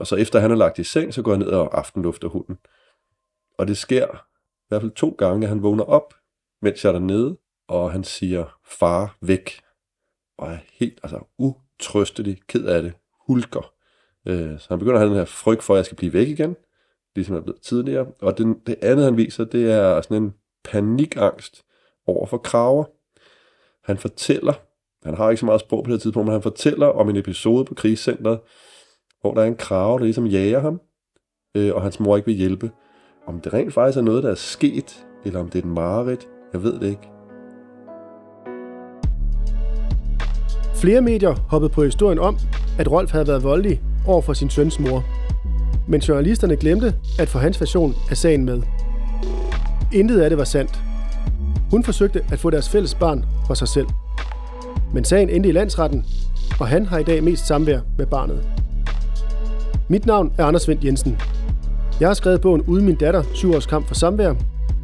Og så efter han er lagt i seng, så går jeg ned og aftenlufter hunden. Og det sker i hvert fald to gange, at han vågner op, mens jeg er dernede, og han siger, far, væk. Og jeg er helt altså, utrøstelig, ked af det, hulker. Øh, så han begynder at have den her frygt for, at jeg skal blive væk igen, ligesom jeg er blevet tidligere. Og den, det andet, han viser, det er sådan en panikangst over for kraver. Han fortæller, han har ikke så meget sprog på det tidspunkt, men han fortæller om en episode på krigscenteret, hvor der er en krave, der ligesom jager ham, øh, og hans mor ikke vil hjælpe. Om det rent faktisk er noget, der er sket, eller om det er et mareridt, jeg ved det ikke. Flere medier hoppede på historien om, at Rolf havde været voldelig over for sin søns mor. Men journalisterne glemte at få hans version af sagen med. Intet af det var sandt. Hun forsøgte at få deres fælles barn for sig selv. Men sagen endte i landsretten, og han har i dag mest samvær med barnet. Mit navn er Anders Vendt Jensen. Jeg har skrevet bogen Uden min datter, 7 års kamp for samvær,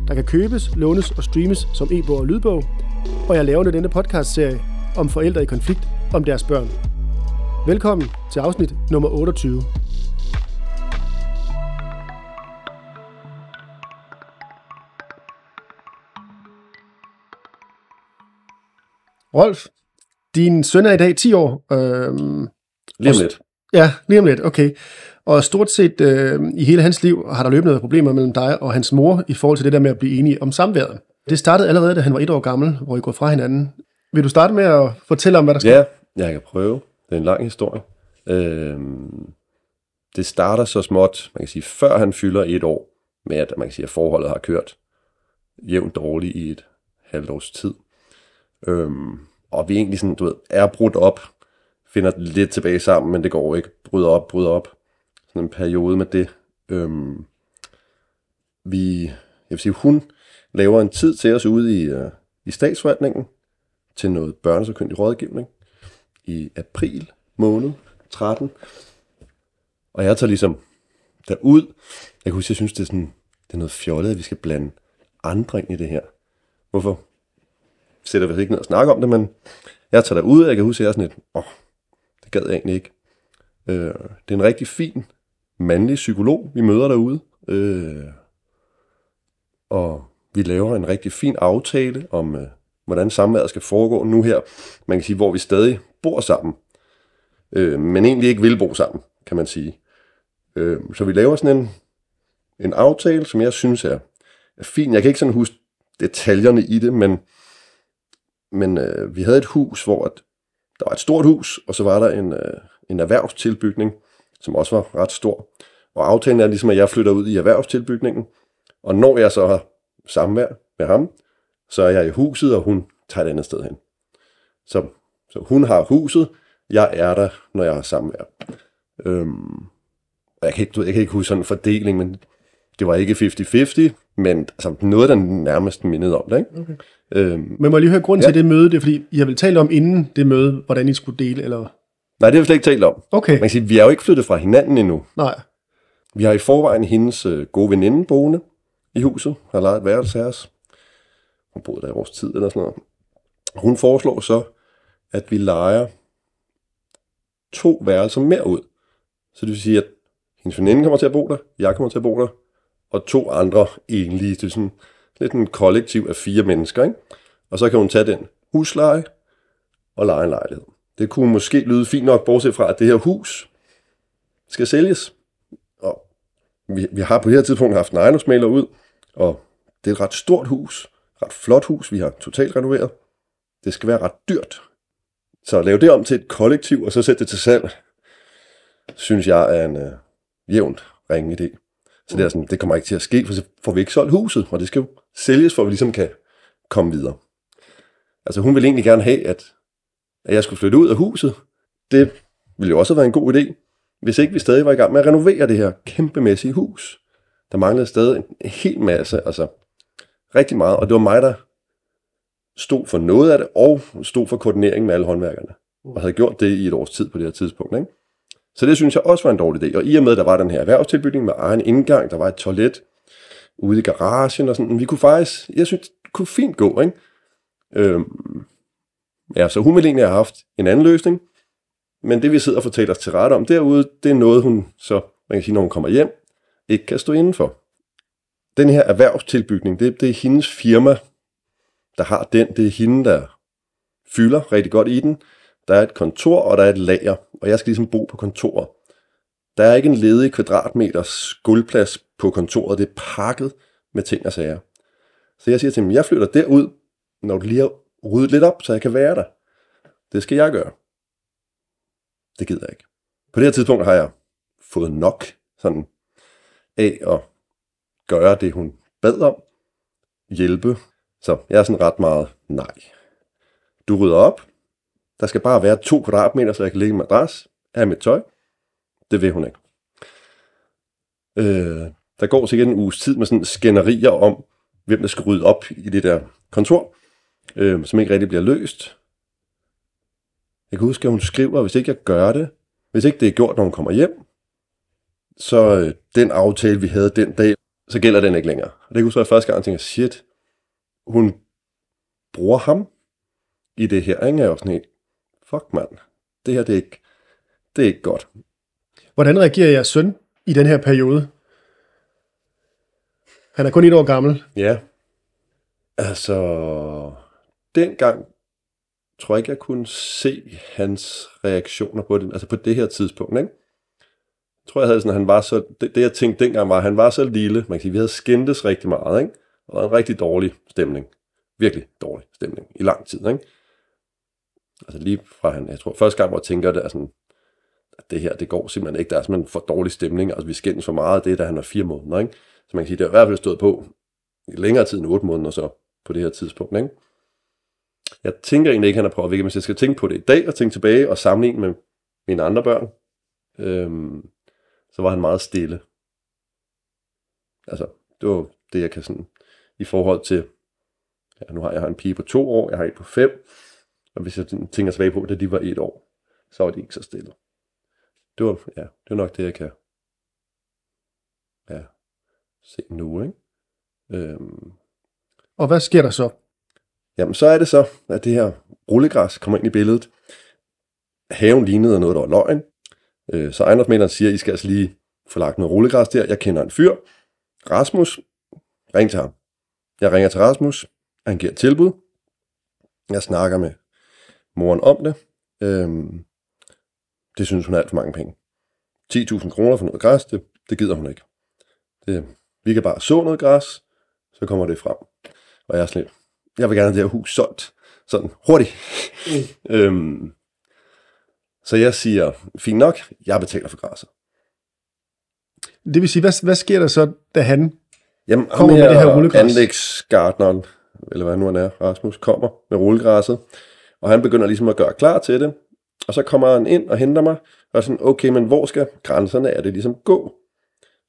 der kan købes, lånes og streames som e-bog og lydbog, og jeg laver nu denne podcast-serie om forældre i konflikt om deres børn. Velkommen til afsnit nummer 28. Rolf, din søn er i dag 10 år. Øhm, Lige om lidt. Ja, lige om lidt, okay. Og stort set øh, i hele hans liv har der løbet noget problemer mellem dig og hans mor i forhold til det der med at blive enige om samværet. Det startede allerede, da han var et år gammel, hvor I går fra hinanden. Vil du starte med at fortælle om, hvad der sker? Ja, jeg kan prøve. Det er en lang historie. Øhm, det starter så småt, man kan sige, før han fylder et år, med at man kan sige, at forholdet har kørt jævnt dårligt i et halvt års tid. Øhm, og vi egentlig sådan, du ved, er brudt op, finder lidt tilbage sammen, men det går ikke. Bryder op, bryder op. Sådan en periode med det. Øhm, vi, jeg vil sige, hun laver en tid til os ude i, uh, i statsforvaltningen til noget børnesakyndig rådgivning i april måned 13. Og jeg tager ligesom derud. Jeg kan huske, jeg synes, det er, sådan, det er noget fjollet, at vi skal blande andre ind i det her. Hvorfor? Sætter vi ikke ned og snakker om det, men jeg tager derud, og jeg kan huske, at jeg er sådan lidt, åh, det gad jeg egentlig ikke. Øh, det er en rigtig fin mandlig psykolog, vi møder derude. Øh, og vi laver en rigtig fin aftale om, øh, hvordan samværet skal foregå nu her. Man kan sige, hvor vi stadig bor sammen, øh, men egentlig ikke vil bo sammen, kan man sige. Øh, så vi laver sådan en, en aftale, som jeg synes er, er fin. Jeg kan ikke sådan huske detaljerne i det, men, men øh, vi havde et hus, hvor at, der var et stort hus, og så var der en, øh, en erhvervstilbygning, som også var ret stor. Og aftalen er ligesom, at jeg flytter ud i erhvervstilbygningen, og når jeg så har samvær med ham, så er jeg i huset, og hun tager et andet sted hen. Så, så hun har huset, jeg er der, når jeg har samvær. Øhm, jeg, kan ikke, jeg kan ikke huske sådan en fordeling, men det var ikke 50-50, men altså, noget, der nærmest mindede om det. Ikke? Okay. Øhm, men må jeg lige høre grunden ja. til det møde? Det er, fordi I har vel talt om inden det møde, hvordan I skulle dele, eller? Nej, det har vi slet ikke talt om. Okay. Man kan sige, vi er jo ikke flyttet fra hinanden endnu. Nej. Vi har i forvejen hendes øh, gode veninde boende i huset, har lejet et værelse her hun boede der i vores tid eller sådan noget. Hun foreslår så, at vi leger to værelser mere ud. Så det vil sige, at hendes veninde kommer til at bo der, jeg kommer til at bo der, og to andre enlige. Det er sådan lidt en kollektiv af fire mennesker, ikke? Og så kan hun tage den husleje og leje en lejlighed. Det kunne måske lyde fint nok, bortset fra, at det her hus skal sælges. Og vi, vi har på det her tidspunkt haft en ejendomsmaler ud, og det er et ret stort hus ret flot hus, vi har totalt renoveret. Det skal være ret dyrt. Så at lave det om til et kollektiv, og så sætte det til salg, synes jeg er en øh, jævnt ringe idé. Så det, er sådan, det kommer ikke til at ske, for så får vi ikke solgt huset, og det skal jo sælges, for at vi ligesom kan komme videre. Altså hun ville egentlig gerne have, at, at jeg skulle flytte ud af huset. Det ville jo også have været en god idé, hvis ikke vi stadig var i gang med at renovere det her kæmpemæssige hus. Der manglede stadig en hel masse, altså rigtig meget, og det var mig, der stod for noget af det, og stod for koordineringen med alle håndværkerne, og havde gjort det i et års tid på det her tidspunkt. Ikke? Så det synes jeg også var en dårlig idé. Og i og med, at der var den her erhvervstilbygning med egen indgang, der var et toilet ude i garagen og sådan, vi kunne faktisk, jeg synes, det kunne fint gå, ikke? Øhm, ja, så hun ville egentlig have haft en anden løsning, Men det, vi sidder og fortæller os til ret om derude, det er noget, hun så, man kan sige, når hun kommer hjem, ikke kan stå indenfor. Den her erhvervstilbygning, det, det er hendes firma, der har den. Det er hende, der fylder rigtig godt i den. Der er et kontor, og der er et lager, og jeg skal ligesom bo på kontoret. Der er ikke en ledig kvadratmeters gulvplads på kontoret. Det er pakket med ting og sager. Så jeg siger til dem, jeg flytter derud, når du lige har ryddet lidt op, så jeg kan være der. Det skal jeg gøre. Det gider jeg ikke. På det her tidspunkt har jeg fået nok sådan af at gøre det, hun bad om. Hjælpe. Så jeg er sådan ret meget nej. Du rydder op. Der skal bare være to kvadratmeter, så jeg kan lægge en madras af mit tøj. Det vil hun ikke. Øh, der går sikkert en uges tid med sådan skænderier om, hvem der skal rydde op i det der kontor, øh, som ikke rigtig bliver løst. Jeg kan huske, at hun skriver, hvis ikke jeg gør det, hvis ikke det er gjort, når hun kommer hjem, så øh, den aftale, vi havde den dag, så gælder den ikke længere. Og det kunne så jeg første gang tænke, shit, hun bruger ham i det her, ikke? Jeg er sådan helt, fuck mand, det her, det er ikke, det er ikke godt. Hvordan reagerer jeres søn i den her periode? Han er kun et år gammel. Ja. Altså, dengang tror jeg ikke, jeg kunne se hans reaktioner på det, altså på det her tidspunkt, ikke? Jeg tror, jeg havde sådan, han var så, det, det jeg tænkte dengang var, at han var så lille, man kan sige, vi havde skændtes rigtig meget, ikke? Og en rigtig dårlig stemning. Virkelig dårlig stemning i lang tid, ikke? Altså lige fra han, jeg tror, første gang, hvor jeg tænker, det er sådan, at det her, det går simpelthen ikke, der er simpelthen for dårlig stemning, altså vi skændes for meget, det er, da han var fire måneder, ikke? Så man kan sige, det har i hvert fald stået på i længere tid end otte måneder så, på det her tidspunkt, ikke? Jeg tænker egentlig ikke, han har prøvet, hvis jeg skal tænke på det i dag, og tænke tilbage og sammenligne med mine andre børn, øhm, så var han meget stille. Altså, det var det, jeg kan sådan, i forhold til, ja, nu har jeg har en pige på to år, jeg har en på fem, og hvis jeg tænker tilbage på, da de var et år, så var de ikke så stille. Det var, ja, det var nok det, jeg kan ja, se nu, ikke? Øhm, Og hvad sker der så? Jamen, så er det så, at det her rullegræs kommer ind i billedet. Haven lignede noget, der var løgn. Øh, så ejendomsmænderen siger, I skal altså lige få lagt noget rullegræs der. Jeg kender en fyr. Rasmus, ring til ham. Jeg ringer til Rasmus. Han giver et tilbud. Jeg snakker med moren om det. Øhm, det synes hun er alt for mange penge. 10.000 kroner for noget græs, det, det gider hun ikke. Det, vi kan bare så noget græs, så kommer det frem. Og jeg er sådan lidt, jeg vil gerne have det her hus solgt. Sådan hurtigt. Mm. øhm, så jeg siger, fint nok, jeg betaler for græsset. Det vil sige, hvad, hvad sker der så, da han Jamen, Kommer med det her rullegræs. anlægsgartneren, eller hvad nu han er, Rasmus, kommer med rullegræsset, og han begynder ligesom at gøre klar til det, og så kommer han ind og henter mig, og er sådan, okay, men hvor skal grænserne af det ligesom gå?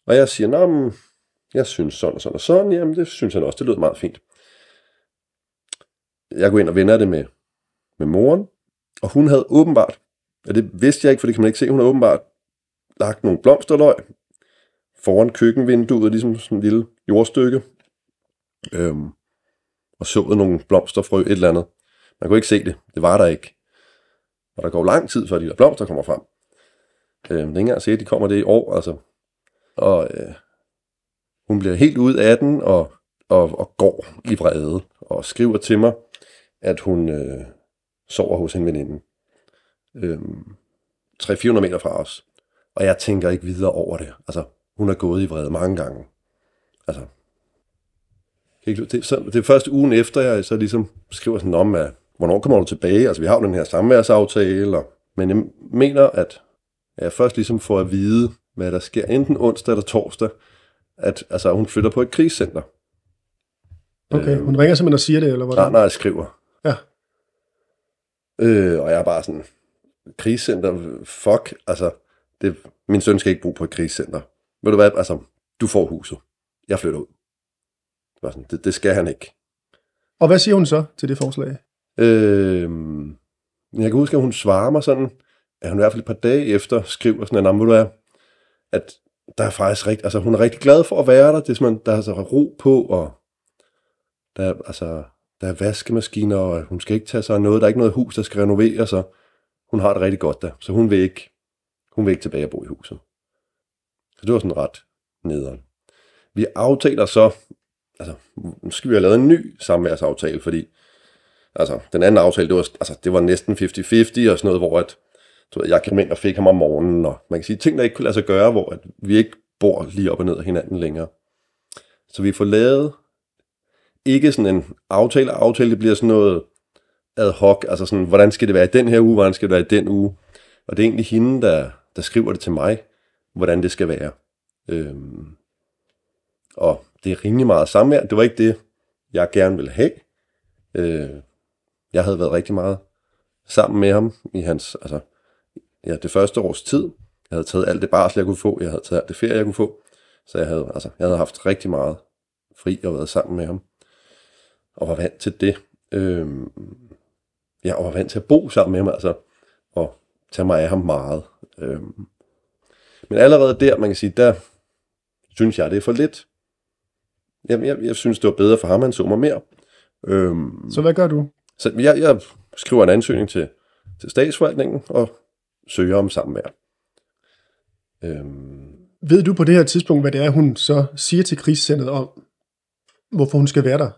Og jeg siger, nå, men, jeg synes sådan og sådan og sådan, jamen det synes han også, det lød meget fint. Jeg går ind og vender det med, med moren, og hun havde åbenbart, og det vidste jeg ikke, for det kan man ikke se, hun havde åbenbart lagt nogle blomsterløg foran køkkenvinduet, ligesom sådan en lille jordstykke, øhm, og sået nogle blomsterfrø, et eller andet. Man kunne ikke se det, det var der ikke. Og der går lang tid, før de der blomster kommer frem. Øh, det er ikke engang at de kommer det i år, altså. Og øh, hun bliver helt ud af den, og, og, og går i vrede, og skriver til mig, at hun øh, sover hos en veninde. Øh, 300-400 meter fra os. Og jeg tænker ikke videre over det. Altså, hun er gået i vrede mange gange. Altså, det, det, det er først ugen efter, jeg så ligesom skriver sådan om, at hvornår kommer du tilbage? Altså, vi har jo den her samværsaftale, og, men jeg mener, at jeg først ligesom får at vide, hvad der sker enten onsdag eller torsdag, at altså, hun flytter på et krigscenter. Okay, hun ringer simpelthen og siger det, eller Nej, hvordan? nej, jeg skriver. Ja. Øh, og jeg er bare sådan, krigscenter, fuck, altså, det, min søn skal ikke bo på et krigscenter. Ved du hvad, altså, du får huset. Jeg flytter ud. Det, var sådan, det, det skal han ikke. Og hvad siger hun så til det forslag? Øh, jeg kan huske, at hun svarer mig sådan, at hun i hvert fald et par dage efter skriver sådan, at, du er, at der er faktisk rigt, altså hun er rigtig glad for at være der, det er der er altså ro på, og der er, altså, der er vaskemaskiner, og hun skal ikke tage sig af noget, der er ikke noget hus, der skal renoveres, og hun har det rigtig godt der, så hun vil ikke, hun vil ikke tilbage og bo i huset. Så det var sådan ret nederen. Vi aftaler så, altså, nu skal vi have lavet en ny samværsaftale, fordi altså, den anden aftale, det var, altså, det var næsten 50-50 og sådan noget, hvor at, du ved, jeg kom ind og fik ham om morgenen, og man kan sige ting, der ikke kunne lade sig gøre, hvor at vi ikke bor lige op og ned af hinanden længere. Så vi får lavet ikke sådan en aftale, aftale, det bliver sådan noget ad hoc, altså sådan, hvordan skal det være i den her uge, hvordan skal det være i den uge. Og det er egentlig hende, der, der skriver det til mig, hvordan det skal være. Øhm, og det er rimelig meget samvær. Det var ikke det, jeg gerne ville have. Øh, jeg havde været rigtig meget sammen med ham i hans, altså, ja, det første års tid. Jeg havde taget alt det barsel, jeg kunne få. Jeg havde taget alt det ferie, jeg kunne få. Så jeg havde, altså, jeg havde haft rigtig meget fri og været sammen med ham. Og var vant til det. Øhm, jeg var vant til at bo sammen med ham, altså, og tage mig af ham meget. Øhm, men allerede der, man kan sige, der synes jeg, det er for lidt. Jeg, jeg, jeg synes, det var bedre for ham, han så mig mere. Øhm, Så hvad gør du? Så jeg, jeg skriver en ansøgning til, til statsforvaltningen og søger om samvær. Øhm, Ved du på det her tidspunkt, hvad det er, hun så siger til krisecentret om, hvorfor hun skal være der?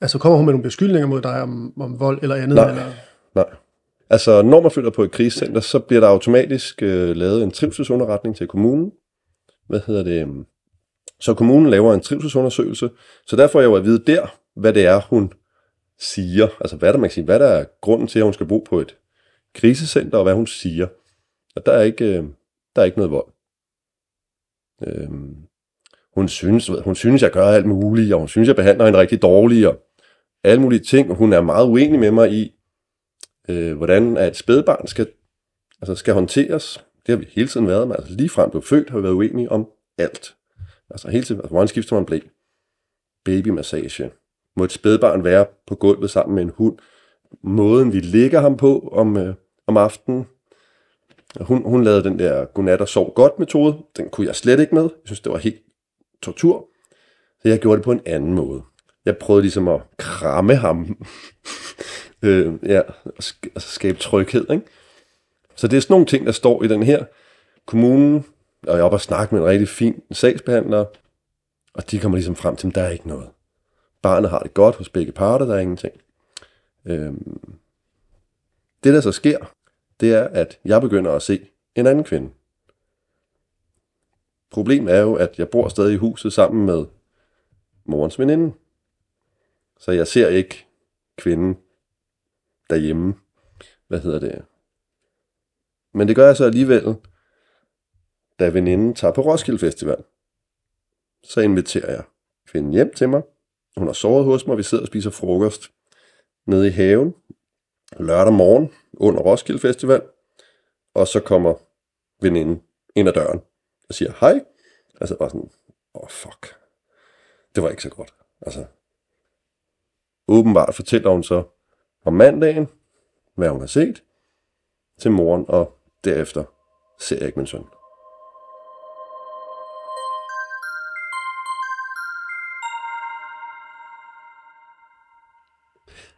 Altså kommer hun med nogle beskyldninger mod dig om, om vold eller andet? Nej. Eller? nej. Altså, når man flytter på et krisecenter, så bliver der automatisk øh, lavet en trivselsunderretning til kommunen. Hvad hedder det? øhm, Så kommunen laver en trivselsundersøgelse. Så der får jeg jo at vide der, hvad det er, hun siger. Altså, hvad der, man kan sige, hvad der er grunden til, at hun skal bo på et krisecenter, og hvad hun siger. Og der er ikke, øh, der er ikke noget vold. Øhm, hun synes, hun synes, jeg gør alt muligt, og hun synes, jeg behandler hende rigtig dårligt, og alle mulige ting. Og hun er meget uenig med mig i, øh, hvordan at et spædbarn skal, altså skal håndteres. Det har vi hele tiden været med. Altså lige frem blev født, har vi været uenige om alt. Altså hele tiden, altså, hvordan skifter man blæ? Babymassage. Må et spædbarn være på gulvet sammen med en hund? Måden, vi ligger ham på om, øh, om aftenen. Hun, hun lavede den der godnat og sov godt metode. Den kunne jeg slet ikke med. Jeg synes, det var helt tortur. Så jeg gjorde det på en anden måde. Jeg prøvede ligesom at kramme ham. øh, ja, og sk- altså skabe tryghed. Ikke? Så det er sådan nogle ting, der står i den her kommunen, og jeg er oppe og snakke med en rigtig fin sagsbehandler, og de kommer ligesom frem til, at der er ikke noget. Barnet har det godt hos begge parter, der er ingenting. Øhm, det, der så sker, det er, at jeg begynder at se en anden kvinde. Problemet er jo, at jeg bor stadig i huset sammen med morens veninde. Så jeg ser ikke kvinden derhjemme. Hvad hedder det? Men det gør jeg så alligevel, da veninden tager på Roskilde Festival. Så inviterer jeg kvinden hjem til mig. Hun har sovet hos mig, vi sidder og spiser frokost nede i haven lørdag morgen under Roskilde Festival. Og så kommer veninden ind ad døren og siger hej. Altså bare sådan, åh oh, fuck. Det var ikke så godt. Altså, åbenbart fortæller hun så om mandagen, hvad hun har set, til moren, og derefter ser jeg ikke min søn.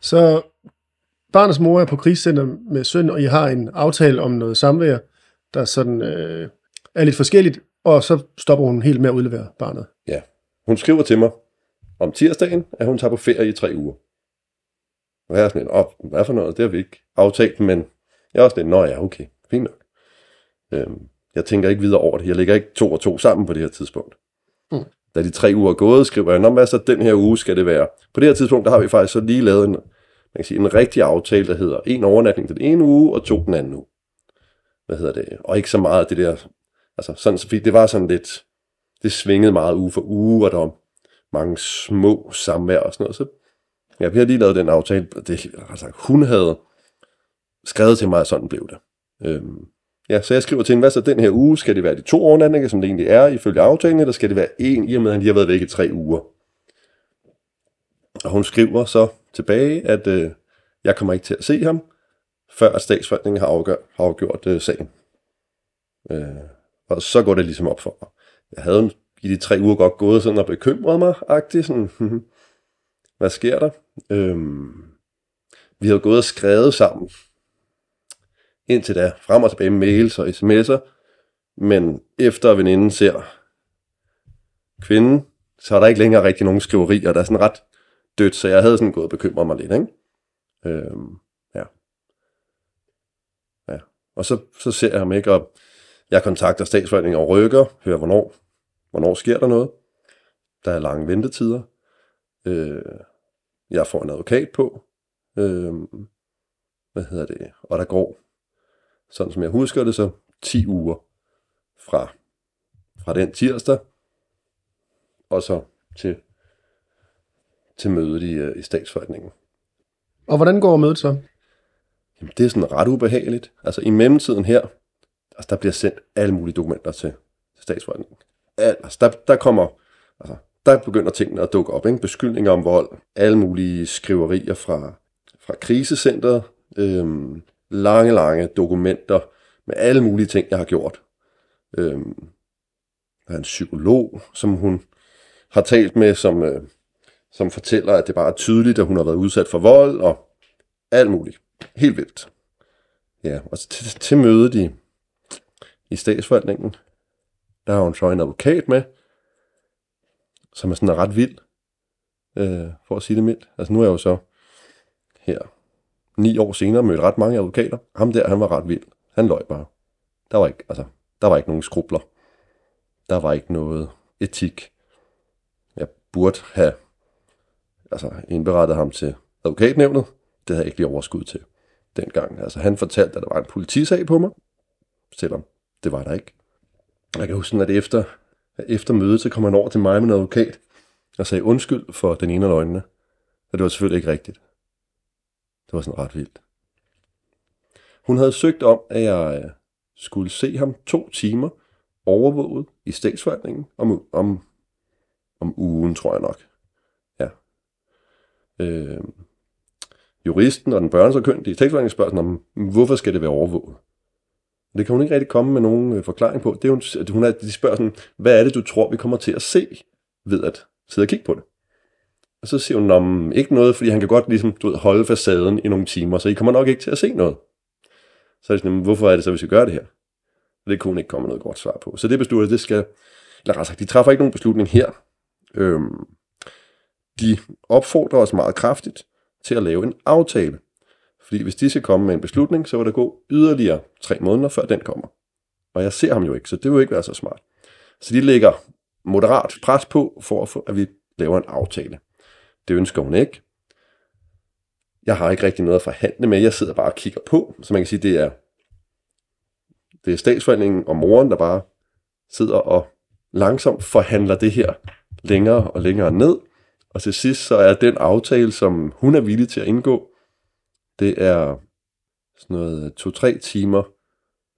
Så barnets mor er på krisecenter med søn, og I har en aftale om noget samvær, der sådan, øh, er lidt forskelligt, og så stopper hun helt med at udlevere barnet. Ja. Hun skriver til mig om tirsdagen, at hun tager på ferie i tre uger. Og jeg er sådan lidt, op, hvad for noget, det har vi ikke aftalt, men jeg er også lidt, nå ja, okay, fint nok. Øhm, jeg tænker ikke videre over det. Jeg lægger ikke to og to sammen på det her tidspunkt. Mm. Da de tre uger er gået, skriver jeg, nå, hvad så den her uge skal det være? På det her tidspunkt, der har vi faktisk så lige lavet en, man kan sige, en rigtig aftale, der hedder en overnatning den ene uge, og to den anden uge. Hvad hedder det? Og ikke så meget af det der, altså sådan, fordi det var sådan lidt, det svingede meget uge for uge, og der var mange små samvær og sådan noget. Så ja, vi har lige lavet den aftale. Det, altså, hun havde skrevet til mig, at sådan blev det. Øhm, ja, så jeg skriver til hende, hvad så den her uge? Skal det være de to overnatninger, som det egentlig er ifølge aftalen, eller skal det være en, i og med at han lige har været væk i tre uger? Og hun skriver så tilbage, at øh, jeg kommer ikke til at se ham, før at statsforvaltningen har, afgør, har afgjort øh, sagen. Øh, og så går det ligesom op for mig. Jeg havde i de tre uger godt gået sådan og bekymret mig, agtigt, sådan, hmm, hvad sker der? Øhm, vi havde gået og skrevet sammen indtil da, frem og tilbage med mails og sms'er, men efter veninden ser kvinden, så er der ikke længere rigtig nogen skriverier, der er sådan ret dødt, så jeg havde sådan gået og bekymret mig lidt, ikke? Øhm, ja. Ja. Og så, så ser jeg ham ikke, og jeg kontakter statsforvaltningen og rykker, hører, hvornår, hvornår sker der noget. Der er lange ventetider. Øh, jeg får en advokat på. Øh, hvad hedder det? Og der går, sådan som jeg husker det, så 10 uger fra, fra den tirsdag, og så til, til mødet i, øh, i statsforvaltningen. Og hvordan går mødet så? Jamen, det er sådan ret ubehageligt. Altså i mellemtiden her, altså, der bliver sendt alle mulige dokumenter til, til statsforvaltningen. Al, altså, der, der kommer, altså, der begynder tingene at dukke op. Ikke? Beskyldninger om vold, alle mulige skriverier fra, fra krisecentret, øhm, lange, lange dokumenter med alle mulige ting, jeg har gjort. Øhm, der er en psykolog, som hun har talt med, som, øh, som fortæller, at det bare er tydeligt, at hun har været udsat for vold og alt muligt. Helt vildt. Ja, og til, til mødet i, i statsforvaltningen, der har hun så en advokat med, som er sådan er ret vild, øh, for at sige det mildt. Altså nu er jeg jo så her ni år senere mødt ret mange advokater. Ham der, han var ret vild. Han løj bare. Der var ikke, altså, der var ikke nogen skrubler. Der var ikke noget etik. Jeg burde have altså, indberettede ham til advokatnævnet. Det havde jeg ikke lige overskud til dengang. Altså, han fortalte, at der var en politisag på mig, selvom det var der ikke. Jeg kan huske, at efter, at efter mødet, så kom han over til mig med en advokat, og sagde undskyld for den ene af løgnene. Og det var selvfølgelig ikke rigtigt. Det var sådan ret vildt. Hun havde søgt om, at jeg øh, skulle se ham to timer overvåget i statsforvaltningen om, om, om ugen, tror jeg nok. Øh, juristen og den børnesakyndige i spørger om, hvorfor skal det være overvåget? Det kan hun ikke rigtig komme med nogen øh, forklaring på. Det er hun, at hun er, de spørger sådan, hvad er det, du tror, vi kommer til at se ved at sidde og kigge på det? Og så siger hun, om ikke noget, fordi han kan godt ligesom, du ved, holde facaden i nogle timer, så I kommer nok ikke til at se noget. Så er det sådan, hvorfor er det så, vi skal gøre det her? Og det kunne hun ikke komme noget godt svar på. Så det beslutter, det skal, eller rettere sagt, de træffer ikke nogen beslutning her. Øhm, de opfordrer os meget kraftigt til at lave en aftale. Fordi hvis de skal komme med en beslutning, så vil der gå yderligere tre måneder, før den kommer. Og jeg ser ham jo ikke, så det vil ikke være så smart. Så de lægger moderat pres på, for at, få, at vi laver en aftale. Det ønsker hun ikke. Jeg har ikke rigtig noget at forhandle med. Jeg sidder bare og kigger på. Så man kan sige, det er, det er statsforhandlingen og moren, der bare sidder og langsomt forhandler det her længere og længere ned. Og til sidst så er den aftale, som hun er villig til at indgå, det er sådan noget to-tre timer,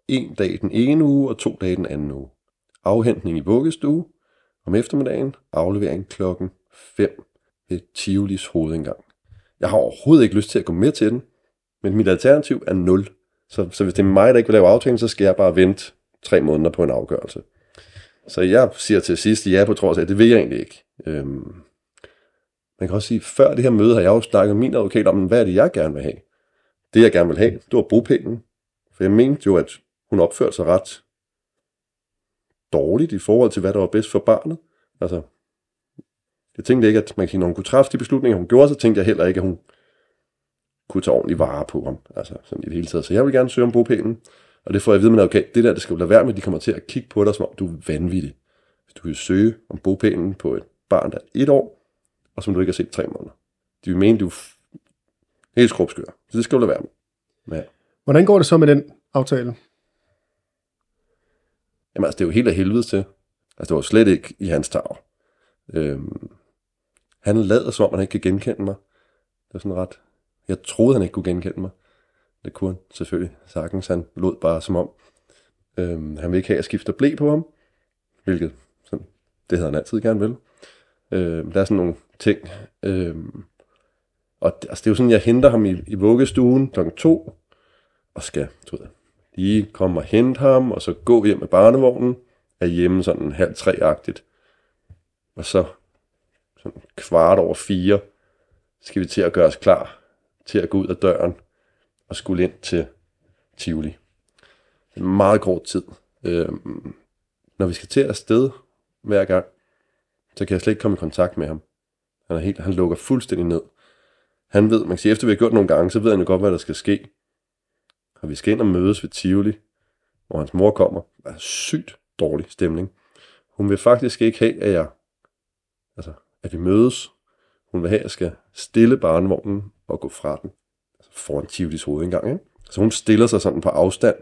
en dag den ene uge og to dage den anden uge. Afhentning i vuggestue om eftermiddagen, aflevering klokken 5 ved Tivolis hovedindgang. Jeg har overhovedet ikke lyst til at gå med til den, men mit alternativ er 0. Så, så hvis det er mig, der ikke vil lave aftalen, så skal jeg bare vente tre måneder på en afgørelse. Så jeg siger til sidst ja på trods af, at det vil jeg egentlig ikke. Øhm, man kan også sige, før det her møde har jeg jo snakket med min advokat om, hvad er det, jeg gerne vil have. Det, jeg gerne vil have, det var bopælen. For jeg mente jo, at hun opførte sig ret dårligt i forhold til, hvad der var bedst for barnet. Altså, jeg tænkte ikke, at man kan sige, når hun kunne træffe de beslutninger, hun gjorde, så tænkte jeg heller ikke, at hun kunne tage ordentlig vare på ham. Altså sådan i det hele taget. Så jeg vil gerne søge om bopælen. Og det får jeg at vide med, okay, det der, det skal du lade være med, de kommer til at kigge på dig, som om du er vanvittig. Hvis du vil søge om bopælen på et barn, der er et år, og som du ikke har set tre måneder. De vil mene, du er helt skrubskør. Så det skal du lade være med. Ja. Hvordan går det så med den aftale? Jamen altså, det er jo helt af helvede til. Altså, det var slet ikke i hans tag. Øhm, han lader som om, han ikke kan genkende mig. Det er sådan ret... Jeg troede, han ikke kunne genkende mig. Det kunne han selvfølgelig sagtens. Han lod bare som om. Øhm, han vil ikke have, at jeg skifter blæ på ham. Hvilket sådan, det havde han altid gerne vil. Øh, der er sådan nogle ting. Øh, og det, altså, det er jo sådan, jeg henter ham i, i vuggestuen kl. 2, og skal du ved, lige komme og hente ham, og så gå hjem med barnevognen, er hjemme sådan halv tre-agtigt. Og så sådan kvart over fire, skal vi til at gøre os klar til at gå ud af døren og skulle ind til Tivoli. En meget kort tid. Øhm, når vi skal til afsted hver gang, så kan jeg slet ikke komme i kontakt med ham. Han, er helt, han lukker fuldstændig ned. Han ved, man kan sige, efter vi har gjort nogle gange, så ved han jo godt, hvad der skal ske. Og vi skal ind og mødes ved Tivoli, hvor hans mor kommer. Der er sygt dårlig stemning. Hun vil faktisk ikke have, at jeg, altså, at vi mødes. Hun vil have, at jeg skal stille barnevognen og gå fra den. Altså foran Tivolis hovedindgang, ikke? Så hun stiller sig sådan på afstand,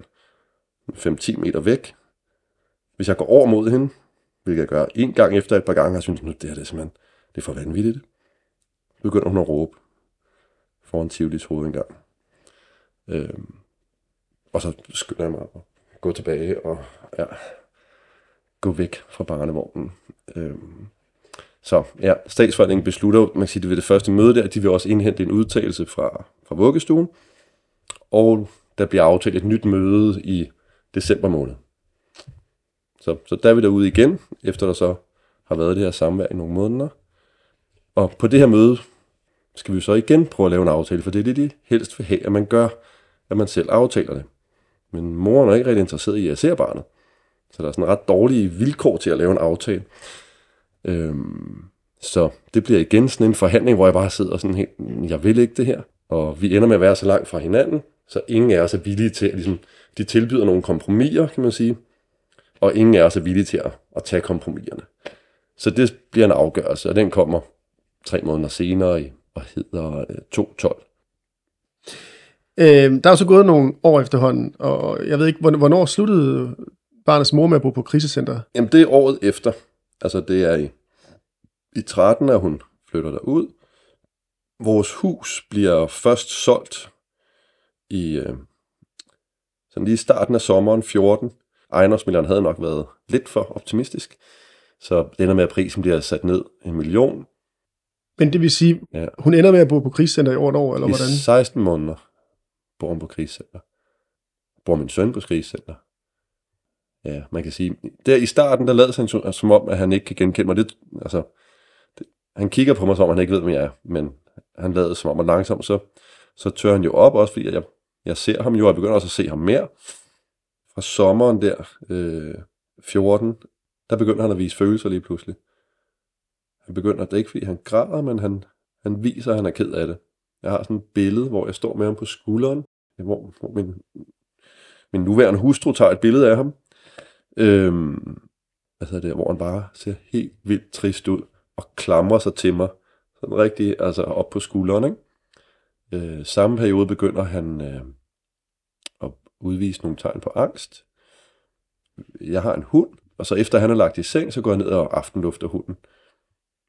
5-10 meter væk. Hvis jeg går over mod hende, hvilket jeg gør en gang efter et par gange, og synes, nu det her det er simpelthen, det er for vanvittigt. Begynder hun at råbe foran Tivolis hovedindgang. Øhm, og så skynder jeg mig at gå tilbage og ja, gå væk fra barnevognen. Øhm, så ja, statsforvaltningen beslutter, man kan sige, det ved det første møde der, de vil også indhente en udtalelse fra, fra vuggestuen, og der bliver aftalt et nyt møde i december måned. Så, så der er vi derude igen, efter der så har været det her samvær i nogle måneder. Og på det her møde skal vi så igen prøve at lave en aftale, for det er det, de helst vil have, at man gør, at man selv aftaler det. Men moren er ikke rigtig interesseret i at se barnet. Så der er sådan ret dårlige vilkår til at lave en aftale. Øhm, så det bliver igen sådan en forhandling, hvor jeg bare sidder sådan helt, jeg vil ikke det her. Og vi ender med at være så langt fra hinanden, så ingen af os er villige til, at ligesom, de tilbyder nogle kompromiser, kan man sige. Og ingen af os er villige til at, at tage kompromiserne. Så det bliver en afgørelse, og den kommer tre måneder senere i, og hedder øh, 212. Øh, der er så gået nogle år efterhånden, og jeg ved ikke, hvorn- hvornår sluttede barnets mor med at bo på krisecenter? Jamen det er året efter. Altså det er i, i 13, at hun flytter derud. Vores hus bliver først solgt i øh, sådan lige i starten af sommeren 14. Ejendomsmilleren havde nok været lidt for optimistisk. Så det ender med, at prisen bliver sat ned en million. Men det vil sige, Ja. hun ender med at bo på krisecenter i over et år, eller I hvordan? 16 måneder bor hun på krigscenter. Bor min søn på krigscenter. Ja, man kan sige, der i starten, der lader han som- som om, at han ikke kan genkende mig. Det, altså, det, han kigger på mig, som om han ikke ved, hvem jeg er, men han lader som om, at langsomt, så, så tør han jo op også, fordi jeg, jeg ser ham jo, og jeg begynder også at se ham mere. Fra sommeren der, øh, 14, der begynder han at vise følelser lige pludselig. Han begynder, det er ikke fordi han græder, men han, han viser, at han er ked af det. Jeg har sådan et billede, hvor jeg står med ham på skulderen, hvor, hvor min, min nuværende hustru tager et billede af ham. Øhm, altså der, det, hvor han bare ser helt vildt trist ud og klamrer sig til mig. Sådan rigtig, altså op på skulderen, ikke? Øh, samme periode begynder han øh, udvise nogle tegn på angst. Jeg har en hund, og så efter han er lagt i seng, så går jeg ned og aftenlufter hunden.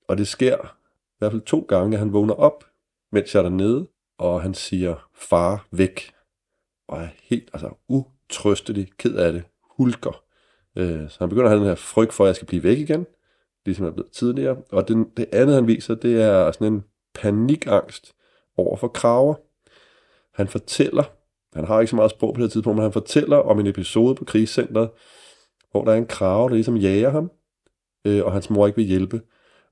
Og det sker i hvert fald to gange, at han vågner op, mens jeg er dernede, og han siger, far væk. Og er helt altså, utrøstelig, ked af det, hulker. Øh, så han begynder at have den her frygt for, at jeg skal blive væk igen, ligesom jeg er blevet tidligere. Og den, det andet, han viser, det er sådan en panikangst over for kraver. Han fortæller, han har ikke så meget sprog på det tidspunkt, men han fortæller om en episode på krigscenteret, hvor der er en krave, der ligesom jager ham, øh, og hans mor ikke vil hjælpe.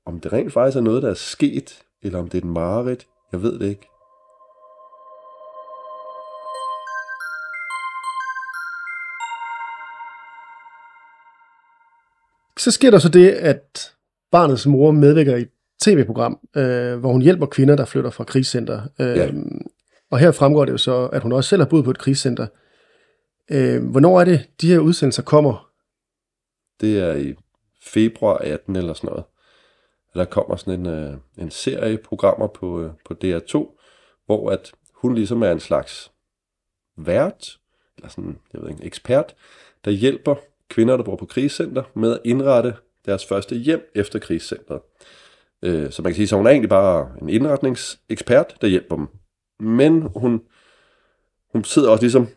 Om det rent faktisk er noget, der er sket, eller om det er et mareridt, jeg ved det ikke. Så sker der så det, at barnets mor medvirker i et tv-program, øh, hvor hun hjælper kvinder, der flytter fra krigscenter. Øh, Ja. Og her fremgår det jo så, at hun også selv har boet på et krigscenter. Øh, hvornår er det, de her udsendelser kommer? Det er i februar 18 eller sådan noget. Der kommer sådan en, øh, en serie programmer på, øh, på DR2, hvor at hun ligesom er en slags vært, eller sådan, jeg ved ikke, ekspert, der hjælper kvinder, der bor på krigscenter, med at indrette deres første hjem efter krigscenteret. Øh, så man kan sige, så hun er egentlig bare en indretningsekspert, der hjælper dem. Men hun, hun sidder også ligesom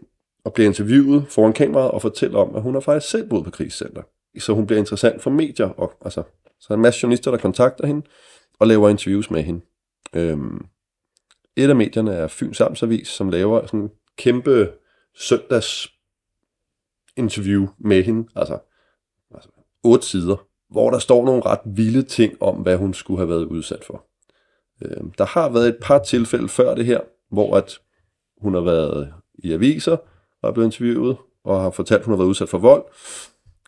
og bliver interviewet foran kameraet og fortæller om, at hun har faktisk selv boet på krigscenter. Så hun bliver interessant for medier, og altså, så er der en masse journalister, der kontakter hende og laver interviews med hende. Øhm, et af medierne er Fyns Amtsavis, som laver sådan en kæmpe søndags interview med hende, altså, altså otte sider, hvor der står nogle ret vilde ting om, hvad hun skulle have været udsat for. Øhm, der har været et par tilfælde før det her, hvor at hun har været i aviser, har blevet interviewet, og har fortalt, at hun har været udsat for vold.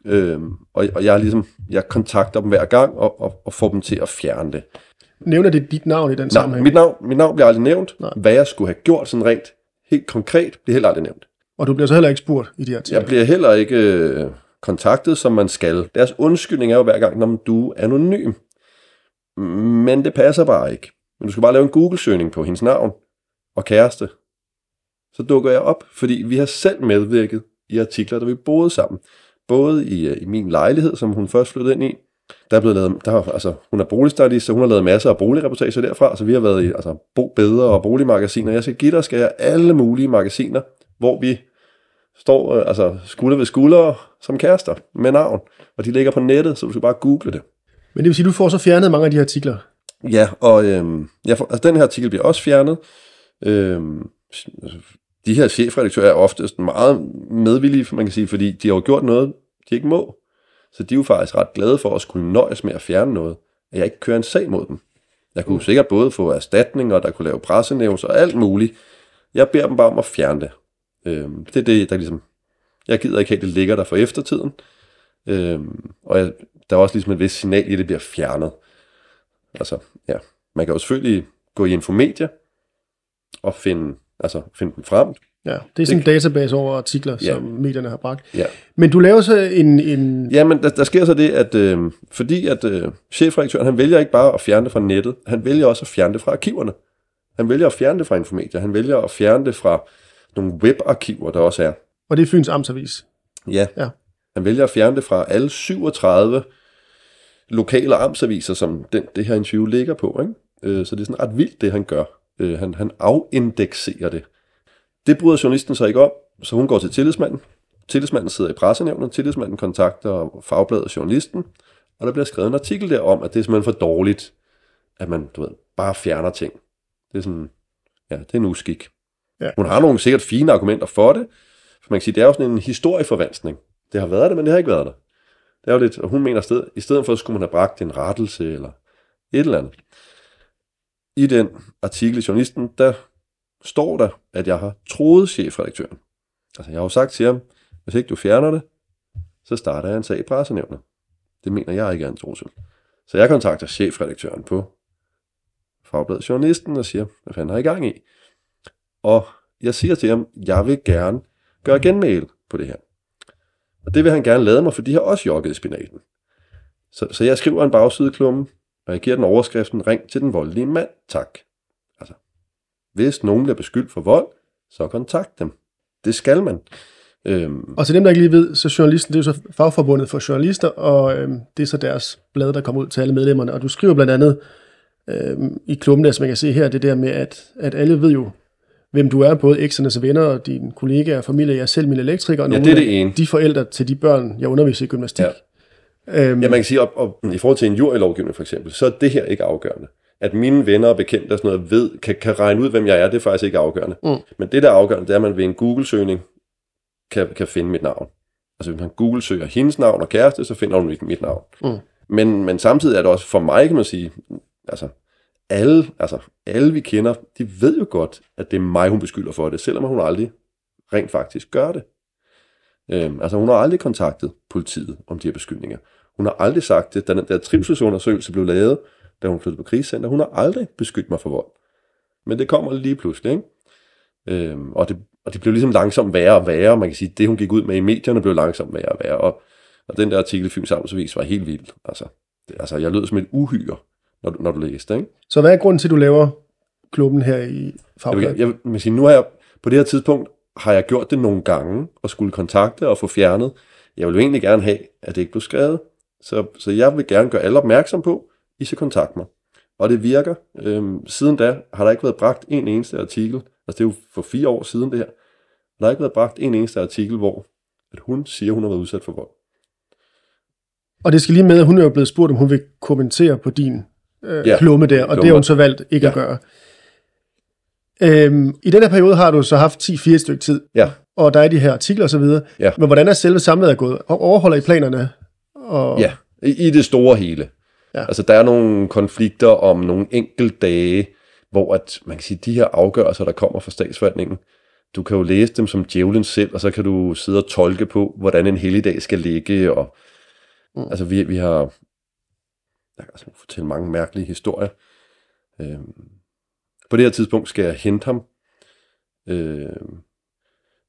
Øhm, og, og jeg, er ligesom, jeg kontakter dem hver gang, og, og, og får dem til at fjerne det. Nævner det dit navn i den Nej, sammenhæng? mit navn, mit navn bliver aldrig nævnt. Nej. Hvad jeg skulle have gjort sådan rent helt konkret, bliver heller aldrig nævnt. Og du bliver så heller ikke spurgt i de her ting. Jeg bliver heller ikke øh, kontaktet, som man skal. Deres undskyldning er jo hver gang, når du er anonym. Men det passer bare ikke. Men du skal bare lave en Google-søgning på hendes navn og kæreste. Så dukker jeg op, fordi vi har selv medvirket i artikler, da vi boede sammen. Både i, øh, i min lejlighed, som hun først flyttede ind i. Der er blevet lavet, der, har- altså, hun er boligstylist, så hun har lavet masser af boligreportager derfra. Så vi har været i altså, Bo Bedre og boligmagasiner. Jeg skal give dig, skal jeg alle mulige magasiner, hvor vi står øh, altså skulder ved skulder som kærester med navn. Og de ligger på nettet, så du skal bare google det. Men det vil sige, at du får så fjernet mange af de artikler. Ja, og øhm, jeg får, altså, den her artikel bliver også fjernet. Øhm, de her chefredaktører er oftest meget medvillige, man kan sige, fordi de har jo gjort noget, de ikke må. Så de er jo faktisk ret glade for at skulle nøjes med at fjerne noget, at jeg ikke kører en sag mod dem. Jeg kunne sikkert både få erstatning, og der kunne lave pressenævns og alt muligt. Jeg beder dem bare om at fjerne det. Øhm, det er det, der ligesom... Jeg gider ikke helt, det ligger der for eftertiden. Øhm, og jeg, der er også ligesom et vis signal i, at det bliver fjernet. Altså, ja. Man kan jo selvfølgelig gå i Infomedia og finde, altså, finde den frem. Ja, det er sådan en database over artikler, Ja. som medierne har bragt. Ja. Men du laver så en... en Ja, men der, der sker så det, at øh, fordi at øh, chefredaktøren, han vælger ikke bare at fjerne det fra nettet, han vælger også at fjerne det fra arkiverne. Han vælger at fjerne det fra Infomedia, han vælger at fjerne det fra nogle webarkiver, der også er. og det er Fyns Amtsavis. Ja. Ja. Han vælger at fjerne det fra alle 37 lokale amtsaviser, som den, det her interview ligger på. Ikke? Øh, så det er sådan ret vildt, det han gør. Øh, han, han afindekserer det. Det bryder journalisten sig ikke om, så hun går til tillidsmanden. Tillidsmanden sidder i pressenævnet, tillidsmanden kontakter fagbladet journalisten, og der bliver skrevet en artikel der om, at det er simpelthen for dårligt, at man du ved, bare fjerner ting. Det er sådan, ja, det er en uskik. Ja. Hun har nogle sikkert fine argumenter for det, for man kan sige, det er jo sådan en historieforvanskning. Det har været det, men det har ikke været der. Det er jo lidt, og hun mener, sted, i stedet for, skulle man have bragt en rettelse eller et eller andet. I den artikel i Journalisten, der står der, at jeg har troet chefredaktøren. Altså, jeg har jo sagt til ham, hvis ikke du fjerner det, så starter jeg en sag i pressenævnet. Det mener jeg ikke er en trussel. Så jeg kontakter chefredaktøren på Fagbladet Journalisten og siger, hvad fanden har I gang i? Og jeg siger til ham, jeg vil gerne gøre genmail på det her. Og det vil han gerne lade mig, for de har også jokket i spinaten. Så, så jeg skriver en bagsideklumme, og jeg giver den overskriften, ring til den voldelige mand, tak. Altså, hvis nogen bliver beskyldt for vold, så kontakt dem. Det skal man. Øhm, Og til dem, der ikke lige ved, så journalisten, det er jo så fagforbundet for journalister, og øhm, det er så deres blad, der kommer ud til alle medlemmerne. Og du skriver blandt andet øhm, i klubben der, som man kan se her, det der med, at, at alle ved jo, hvem du er, både eksernes venner og dine kollegaer og familie. Jeg er selv min elektriker, og Ja, nogle det er det ene. de forældre til de børn, jeg underviser i gymnastik. Ja. Øhm, Ja, man kan sige, op, op, i forhold til en jurylovgivning for eksempel, så er det her ikke afgørende. At mine venner og bekendte og sådan noget ved, kan, kan regne ud, hvem jeg er, det er faktisk ikke afgørende. Mm. Men det, der er afgørende, det er, at man ved en Google-søgning kan, kan finde mit navn. Altså hvis man Google-søger hendes navn og kæreste, så finder hun mit, mit navn. Mm. Men, men samtidig er det også for mig, kan man sige, altså alle, altså alle vi kender, de ved jo godt, at det er mig, hun beskylder for det, selvom hun aldrig rent faktisk gør det. Øhm, altså hun har aldrig kontaktet politiet om de her beskyldninger. Hun har aldrig sagt det, da den der trivselsundersøgelse blev lavet, da hun flyttede på krigscenter. Hun har aldrig beskyldt mig for vold. Men det kommer lige pludselig, ikke? Øhm, og, det, og det blev ligesom langsomt værre og værre. Man kan sige, det hun gik ud med i medierne blev langsomt værre og værre. Og, og den der artikel i Fyns Amtsavis var helt vild. Altså, det, altså jeg lød som et uhyre, når, du- når du læste, ikke? Så hvad er grunden til, at du laver klubben her i Jeg vil, Fagbladet? jeg, vil sige, nu har jeg, på det her tidspunkt, har jeg gjort det nogle gange, og skulle kontakte og få fjernet. Jeg vil jo egentlig gerne have, at det ikke blev skrevet. Så, så jeg vil gerne gøre alle opmærksom på, I skal kontakte mig. Og det virker. Øhm, siden da har der ikke været bragt en eneste artikel. Altså det er jo for fire år siden det her. Der har ikke været bragt en eneste artikel, hvor at hun siger, hun har været udsat for vold. Og det skal lige med, at hun er jo blevet spurgt, om hun vil kommentere på din øh, Ja, klumme der, og det har hun så valgt ikke ja. at gøre. Øhm, I den her periode har du så haft 10-4 et stykke tid, Ja, og der er de her artikler og så videre. Ja. Men hvordan er selve samlet gået? Overholder I planerne? Og, Ja, i, i det store hele. Ja. Altså, der er nogle konflikter om nogle enkelte dage, hvor at, man kan sige, de her afgørelser, der kommer fra statsforvaltningen, du kan jo læse dem som djævlen selv, og så kan du sidde og tolke på, hvordan en helligdag skal ligge, og mm. altså vi, vi har, jeg kan altså fortælle mange mærkelige historier. Øhm, på det her tidspunkt skal jeg hente ham, øhm,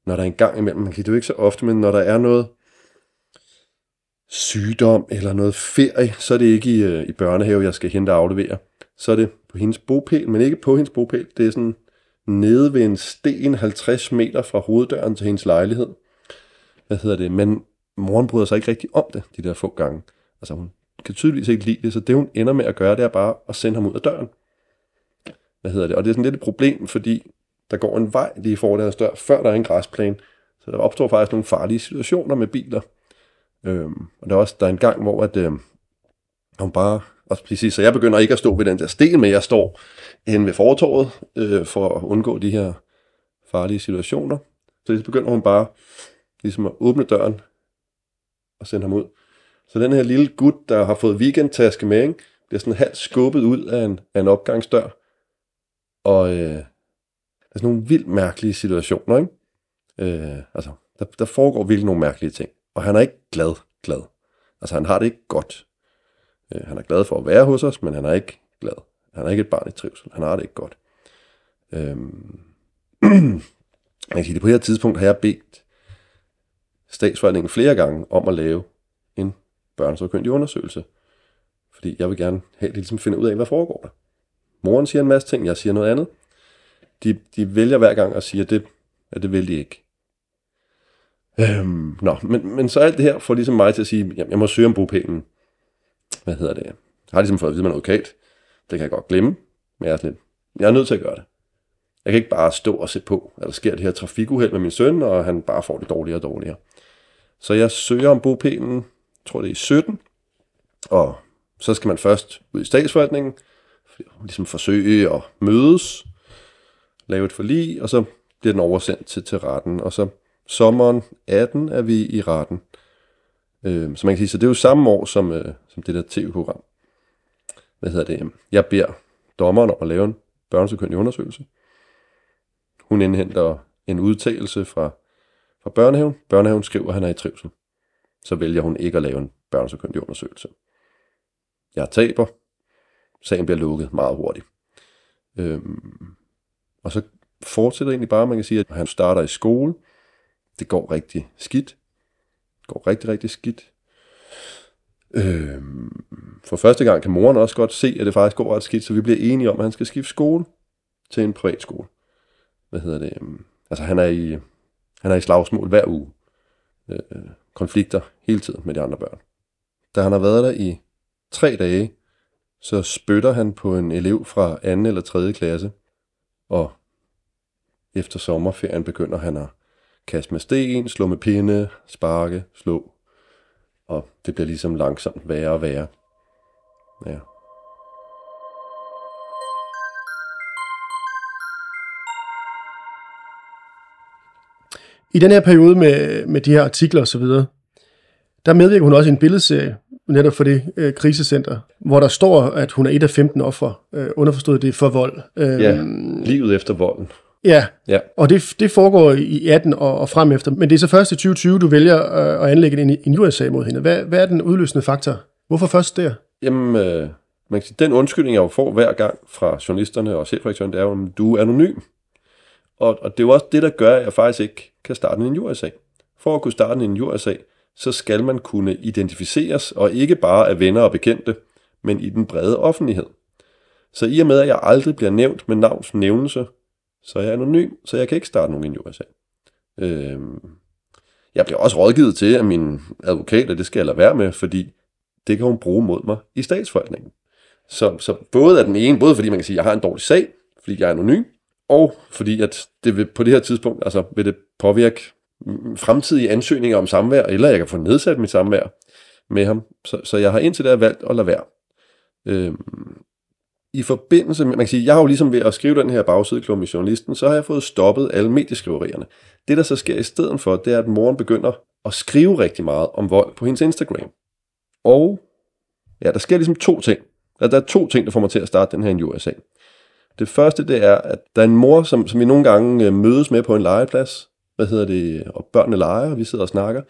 når der er en gang imellem, man kan det er jo ikke så ofte, men når der er noget sygdom eller noget ferie, så er det ikke i, øh, i børnehave, jeg skal hente og aflevere. Så er det på hendes bopæl, men ikke på hendes bopæl. Det er sådan nede ved en sten 50 meter fra hoveddøren til hendes lejlighed. Hvad hedder det? Men moren bryder sig ikke rigtig om det, de der få gange. Altså hun kan tydeligvis ikke lide det, så det hun ender med at gøre, det er bare at sende ham ud af døren. Hvad hedder det? Og det er sådan lidt et problem, fordi der går en vej lige for deres dør, før der er en græsplæne. Så der opstår faktisk nogle farlige situationer med biler. Øhm, og der er også der er en gang, hvor at, øh, hun bare, Og præcis, så jeg begynder ikke at stå ved den der sten, men jeg står hen ved fortorvet øh, for at undgå de her farlige situationer. Så så begynder hun bare ligesom at åbne døren og sende ham ud. Så den her lille gut, der har fået weekendtaske med, ikke, bliver sådan halvt skubbet ud af en, af en opgangsdør. Og øh, der er sådan nogle vildt mærkelige situationer, ikke? Øh, altså, der, der foregår virkelig nogle mærkelige ting. Og han er ikke glad, glad. Altså, han har det ikke godt. Øh, han er glad for at være hos os, men han er ikke glad. Han er ikke et barn i trivsel. Han har det ikke godt. Øhm. jeg kan sige, det på det her tidspunkt har jeg bedt statsforvaltningen flere gange om at lave en børnesøgkyndig undersøgelse. Fordi jeg vil gerne have, at de ligesom finder ud af, hvad foregår der. Moren siger en masse ting, jeg siger noget andet. De, de vælger hver gang at sige, at det, at det vil de ikke. Øhm, nå, men, men så alt det her får ligesom mig til at sige, jamen, jeg må søge om bopælen. Hvad hedder det? Jeg har ligesom fået at vide, at man er advokat. Det kan jeg godt glemme, men jeg er, lidt, jeg er nødt til at gøre det. Jeg kan ikke bare stå og se på, at der sker det her trafikuheld med min søn, og han bare får det dårligere og dårligere. Så jeg søger om bopælen, jeg tror det er i 17, og så skal man først ud i statsforvaltningen, ligesom forsøge at mødes, lave et forlig, og så bliver den oversendt til, til retten, og så sommeren 18 er vi i retten. Øh, så man kan sige, så det er jo samme år som, øh, som det der tv-program. Hvad hedder det? Jeg beder dommeren om at lave en børnesøkyndig undersøgelse. Hun indhenter en udtalelse fra, fra børnehaven. Børnehaven skriver, at han er i trivsel. Så vælger hun ikke at lave en børnesøkyndig undersøgelse. Jeg taber. Sagen bliver lukket meget hurtigt. Øhm, og så fortsætter egentlig bare, man kan sige, at han starter i skole. Det går rigtig skidt. Det går rigtig, rigtig skidt. Øh, for første gang kan moren også godt se, at det faktisk går ret skidt, så vi bliver enige om, at han skal skifte skole til en privat skole. Hvad hedder det? Øhm, altså han er i, han er i slagsmål hver uge. Øh, konflikter hele tiden med de andre børn. Da han har været der i tre dage, så spytter han på en elev fra 2. eller 3. klasse, og efter sommerferien begynder han at kaste med sten, slå med pinde, sparke, slå, og det bliver ligesom langsomt værre og værre. Ja. I den her periode med, med de her artikler osv., der medvirker hun også i en billedserie, netop for det øh, krisecenter, hvor der står, at hun er et af 15 ofre. Øh, underforstået det for vold. Øh, ja, livet efter volden. Ja, ja. og det, det foregår i 18 og, og frem efter. Men det er så først i 2020, du vælger øh, at anlægge en, en USA mod hende. Hvad, hvad er den udløsende faktor? Hvorfor først der? Jamen, øh, man kan sige, den undskyldning, jeg jo får hver gang fra journalisterne og chefredaktøren, det er jo, at du er anonym. Og, og det er jo også det, der gør, at jeg faktisk ikke kan starte en USA. For at kunne starte en USA, så skal man kunne identificeres, og ikke bare af venner og bekendte, men i den brede offentlighed. Så i og med, at jeg aldrig bliver nævnt med navns nævnelse, så jeg er anonym, så jeg kan ikke starte nogen injuriesag. USA. Øhm, jeg bliver også rådgivet til at min advokat, at det skal jeg lade være med, fordi det kan hun bruge mod mig i statsforvaltningen. Så, så både af den ene, både fordi man kan sige, at jeg har en dårlig sag, fordi jeg er anonym, og fordi at det vil, på det her tidspunkt altså, vil det påvirke mm, fremtidige ansøgninger om samvær, eller jeg kan få nedsat mit samvær med ham. Så, så jeg har indtil da valgt at lade være. Øhm, i forbindelse med, man kan sige, jeg har jo ligesom ved at skrive den her bagsideklum i journalisten, så har jeg fået stoppet alle medieskriverierne. Det der så sker i stedet for, det er, at moren begynder at skrive rigtig meget om vold på hendes Instagram. Og ja, der sker ligesom to ting. Der er to ting, der får mig til at starte den her i USA. Det første, det er, at der er en mor, som, som vi nogle gange øh, mødes med på en legeplads, hvad hedder det, og børnene leger, og vi sidder og snakker.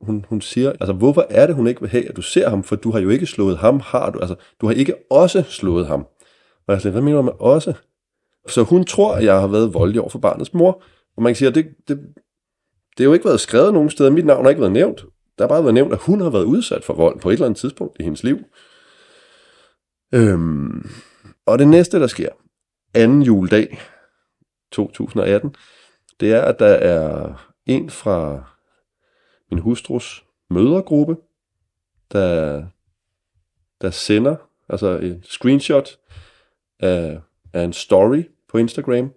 Hun, hun siger, altså hvorfor er det, hun ikke vil have, at du ser ham, for du har jo ikke slået ham, har du, altså du har ikke også slået ham. Og jeg sagde, hvad mener du med også? Så hun tror, at jeg har været voldelig over for barnets mor, og man kan sige, at det, det, det har jo ikke været skrevet nogen steder, mit navn har ikke været nævnt. Der har bare været nævnt, at hun har været udsat for vold på et eller andet tidspunkt i hendes liv. Øhm, og det næste, der sker, anden juledag 2018, det er, at der er en fra min hustrus mødergruppe, der, der sender altså et screenshot af, af en story på Instagram,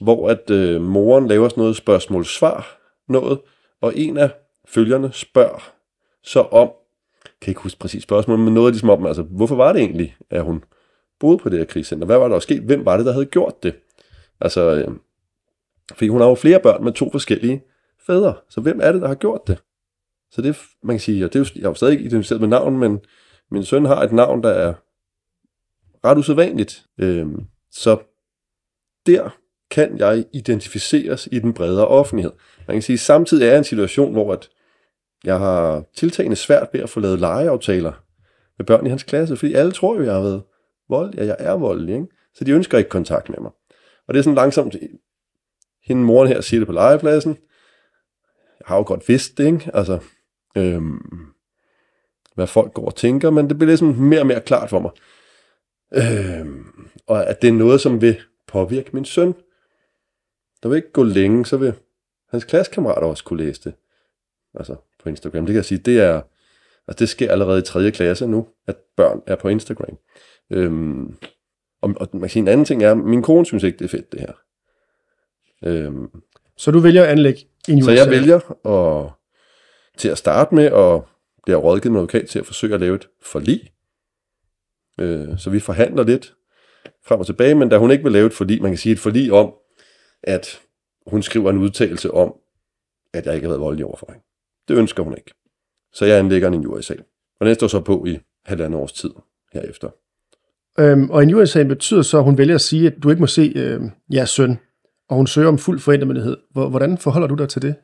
hvor at øh, moren laver sådan noget spørgsmål-svar noget, og en af følgerne spørger så om, kan ikke huske præcis spørgsmålet, men noget ligesom om, altså, hvorfor var det egentlig, at hun boede på det her krigscenter? Hvad var der sket? Hvem var det, der havde gjort det? Altså, øh, fordi hun har jo flere børn med to forskellige fædre, så hvem er det, der har gjort det? Så det, man kan sige, og det er jo, jeg er jo stadig ikke identificeret med navn, men min søn har et navn, der er ret usædvanligt. Øh, så der kan jeg identificeres i den bredere offentlighed. Man kan sige, at samtidig er jeg en situation, hvor at jeg har tiltagende svært ved at få lavet legeaftaler med børn i hans klasse, fordi alle tror jo, jeg har været vold, ja, jeg er voldelig, ikke? så de ønsker ikke kontakt med mig. Og det er sådan langsomt, hende moren her siger det på legepladsen, jeg har jo godt vidst det, ikke? Altså, øhm, hvad folk går og tænker, men det bliver ligesom mere og mere klart for mig. Øhm, og at det er noget, som vil påvirke min søn. Der vil ikke gå længe, så vil hans klassekammerater også kunne læse det. Altså på Instagram. Det kan jeg sige, det er, altså det sker allerede i 3. klasse nu, at børn er på Instagram. Øhm, og, og man kan sige, en anden ting er, min kone synes ikke, det er fedt, det her. Øhm, Så du vælger at anlægge en så jeg vælger at, til at starte med, og bliver rådgivet med advokat til at forsøge at lave et forlig. Øh, så vi forhandler lidt frem og tilbage, men da hun ikke vil lave et forlig, man kan sige et forlig om, at hun skriver en udtalelse om, at jeg ikke har været voldelig overfor hende. Det ønsker hun ikke. Så jeg anlægger en injuriesag. Og den står så på i halvandet års tid herefter. Øhm, og en julesag betyder så, at hun vælger at sige, at du ikke må se øh, jeres søn, og hun søger om fuld forældremyndighed. Hvordan forholder du dig til det?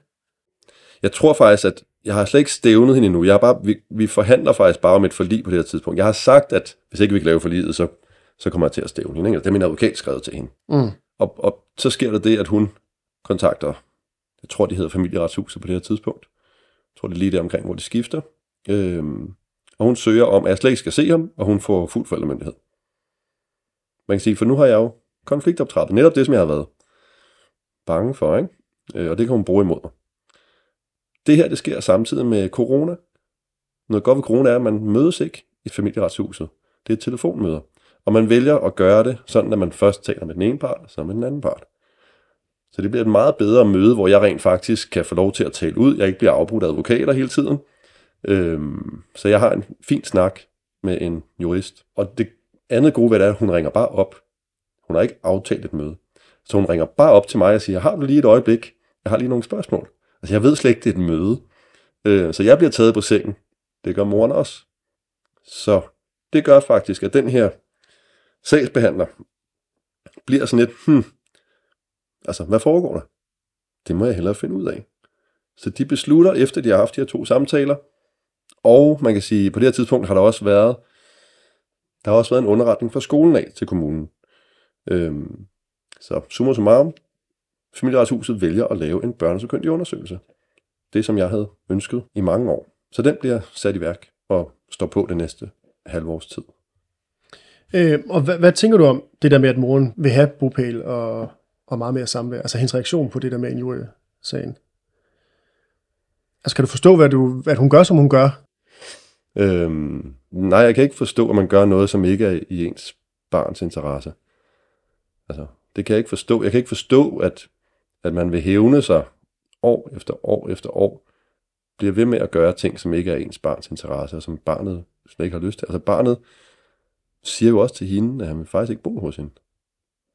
Jeg tror faktisk, at jeg har slet ikke stævnet hende endnu. Jeg har bare, vi, vi forhandler faktisk bare om et forlig på det her tidspunkt. Jeg har sagt, at hvis ikke vi kan lave forliget, så, så kommer jeg til at stævne hende. Ikke? Det er min advokat skrevet til hende. Mm. Og, og så sker der det, at hun kontakter, jeg tror, de hedder familieretshuset på det her tidspunkt. Jeg tror, det er lige der omkring, hvor de skifter. Øhm, og hun søger om, at jeg slet ikke skal se ham, og hun får fuld forældremyndighed. Man kan sige, for nu har jeg jo konfliktoptrappet. Netop det, som jeg har været bange for, ikke? Øh, og det kan hun bruge imod mig. Det her, det sker samtidig med corona. Noget godt ved corona er, at man mødes ikke i familieretshuset. Det er telefonmøder. Og man vælger at gøre det sådan, at man først taler med den ene part, og så med den anden part. Så det bliver et meget bedre møde, hvor jeg rent faktisk kan få lov til at tale ud. Jeg ikke bliver afbrudt af advokater hele tiden. Øhm, så jeg har en fin snak med en jurist. Og det andet gode ved det er, at hun ringer bare op. Hun har ikke aftalt et møde. Så hun ringer bare op til mig og siger, har du lige et øjeblik? Jeg har lige nogle spørgsmål. Altså jeg ved slet ikke, det er et møde. Øh, så jeg bliver taget på sengen. Det gør moren også. Så det gør faktisk, at den her sagsbehandler bliver sådan lidt, hmm, altså hvad foregår der? Det må jeg hellere finde ud af. Så de beslutter, efter de har haft de her to samtaler, og man kan sige, på det her tidspunkt har der også været, der har også været en underretning fra skolen af til kommunen. Øhm, så summa summarum, familieretshuset vælger at lave en børnesøkyndig undersøgelse. Det, som jeg havde ønsket i mange år. Så den bliver sat i værk og står på det næste halve års tid. Øh, og hvad, hvad tænker du om det der med, at moren vil have bopæl og, og meget mere samvær? Altså hendes reaktion på det der med injuriesagen. Altså kan du forstå, hvad du, at hun gør, som hun gør? Øhm, nej, jeg kan ikke forstå, at man gør noget, som ikke er i ens barns interesse. Altså, det kan jeg ikke forstå. Jeg kan ikke forstå, at, at man vil hævne sig år efter år efter år, bliver ved med at gøre ting, som ikke er ens barns interesse, og som barnet slet ikke har lyst til. Altså barnet siger jo også til hende, at han vil faktisk ikke bo hos hende.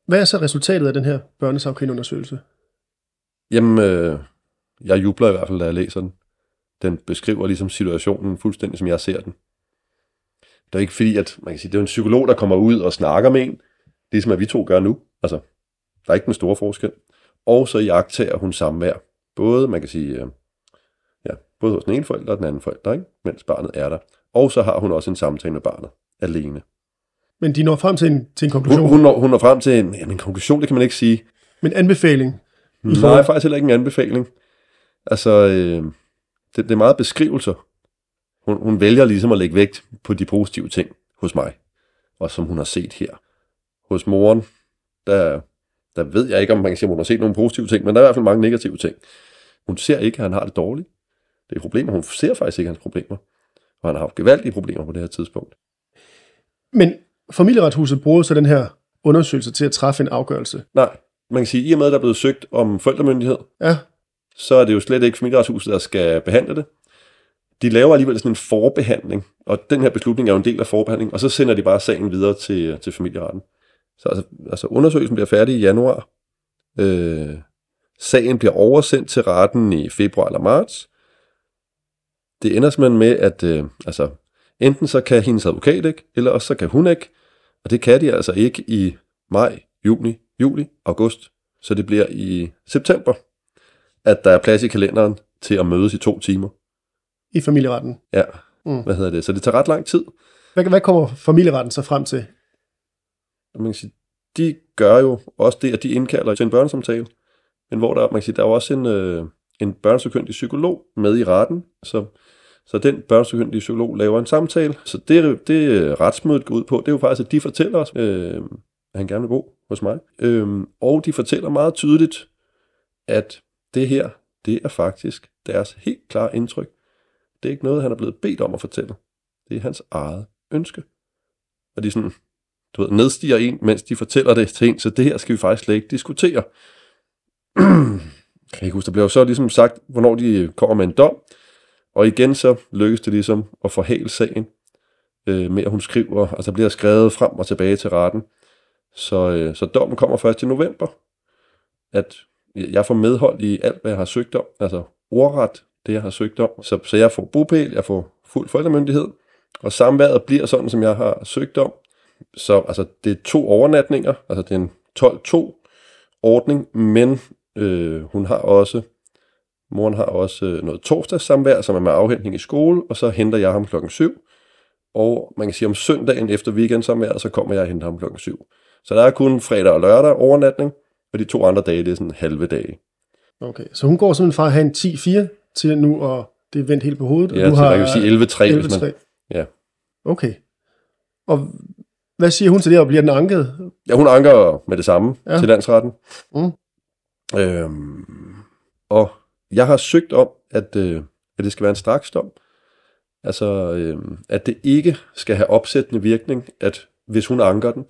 Hvad er så resultatet af den her børnesagkyndeundersøgelse? Jamen, øh, jeg jubler i hvert fald, da jeg læser den. Den beskriver ligesom situationen fuldstændig, som jeg ser den. Det er ikke fordi, at man kan sige, det er en psykolog, der kommer ud og snakker med en, ligesom at vi to gør nu. Altså, der er ikke den store forskel. Og så jagtager hun samvær. Både, man kan sige, øh, ja, både hos den ene forælder og den anden forælder, ikke? mens barnet er der. Og så har hun også en samtale med barnet alene. Men de når frem til en, til en Hun, konklusion. hun, når, hun når frem til en, jamen, en konklusion, det kan man ikke sige. Men anbefaling. Nej, forhold- faktisk heller ikke en anbefaling. Altså, øh, det, det er meget beskrivelser. Hun, hun vælger ligesom at lægge vægt på de positive ting hos mig, og som hun har set her. Hos moren, der, der ved jeg ikke, om man kan sige, om hun har set nogle positive ting, men der er i hvert fald mange negative ting. Hun ser ikke, at han har det dårligt. Det er problemer. Hun ser faktisk ikke hans problemer. Og han har haft gevaldige problemer på det her tidspunkt. Men familieretshuset bruger så den her undersøgelse til at træffe en afgørelse. Nej, man kan sige, at i og med, at der er blevet søgt om forældremyndighed, Ja, så er det jo slet ikke familieretshuset, der skal behandle det. De laver alligevel sådan en forbehandling, og den her beslutning er jo en del af forbehandlingen, og så sender de bare sagen videre til, til familieretten. Så altså, altså undersøgelsen bliver færdig i januar. Øh, sagen bliver oversendt til retten i februar eller marts. Det ender simpelthen med, at øh, altså, enten så kan hendes advokat ikke, eller også så kan hun ikke. Og det kan de altså ikke i maj, juni, juli, august. Så det bliver i september, at der er plads i kalenderen til at mødes i to timer. i familieretten. Ja, Mm. hvad hedder det? Så det tager ret lang tid. Hvad, hvad kommer familieretten så frem til? Og Man kan sige, de gør jo også det, at de indkalder til en børnesamtale, men hvor der, man kan sige, der er jo også en, øh, en børnesøkyndig psykolog med i retten, så, så den børnesøkyndige psykolog laver en samtale. Så det, det øh, retsmødet går ud på, det er jo faktisk, at de fortæller os, øh, at han gerne vil bo hos mig. Øh, og de fortæller meget tydeligt, at det her, det er faktisk deres helt klare indtryk. Det er ikke noget, han er blevet bedt om at fortælle. Det er hans eget ønske. Og de er sådan, du ved, nedstiger en, mens de fortæller det til en, så det her skal vi faktisk slet ikke diskutere. kan ikke huske, der bliver jo så ligesom sagt, hvornår de kommer med en dom, og igen så lykkes det ligesom at forhale sagen, øh, med at hun skriver, altså der bliver skrevet frem og tilbage til retten, så, øh, så dommen kommer først i november, at jeg får medhold i alt, hvad jeg har søgt om, altså ordret, det jeg har søgt om, så, så jeg får bopæl, jeg får fuld forældremyndighed, og samværet bliver sådan, som jeg har søgt om, så altså, det er to overnatninger, altså det er en 12-2 ordning, men øh, hun har også, moren har også øh, noget torsdagssamvær, som er med afhentning i skole, og så henter jeg ham klokken 7. Og man kan sige, om søndagen efter weekendsamværet, så kommer jeg og henter ham klokken 7. Så der er kun fredag og lørdag overnatning, og de to andre dage, det er sådan halve dage. Okay, så hun går simpelthen fra at have en 10-4 til nu, og det er vendt helt på hovedet. Ja, og du så man kan sige 11-3, hvis man... 11-3. Ja. Okay. Og hvad siger hun til det, og bliver den anket? Ja, hun anker med det samme Ja. til landsretten. Mm. Øhm, og jeg har søgt om, at, øh, at det skal være en straksdom. Altså, øh, at det ikke skal have opsættende virkning, at hvis hun anker den,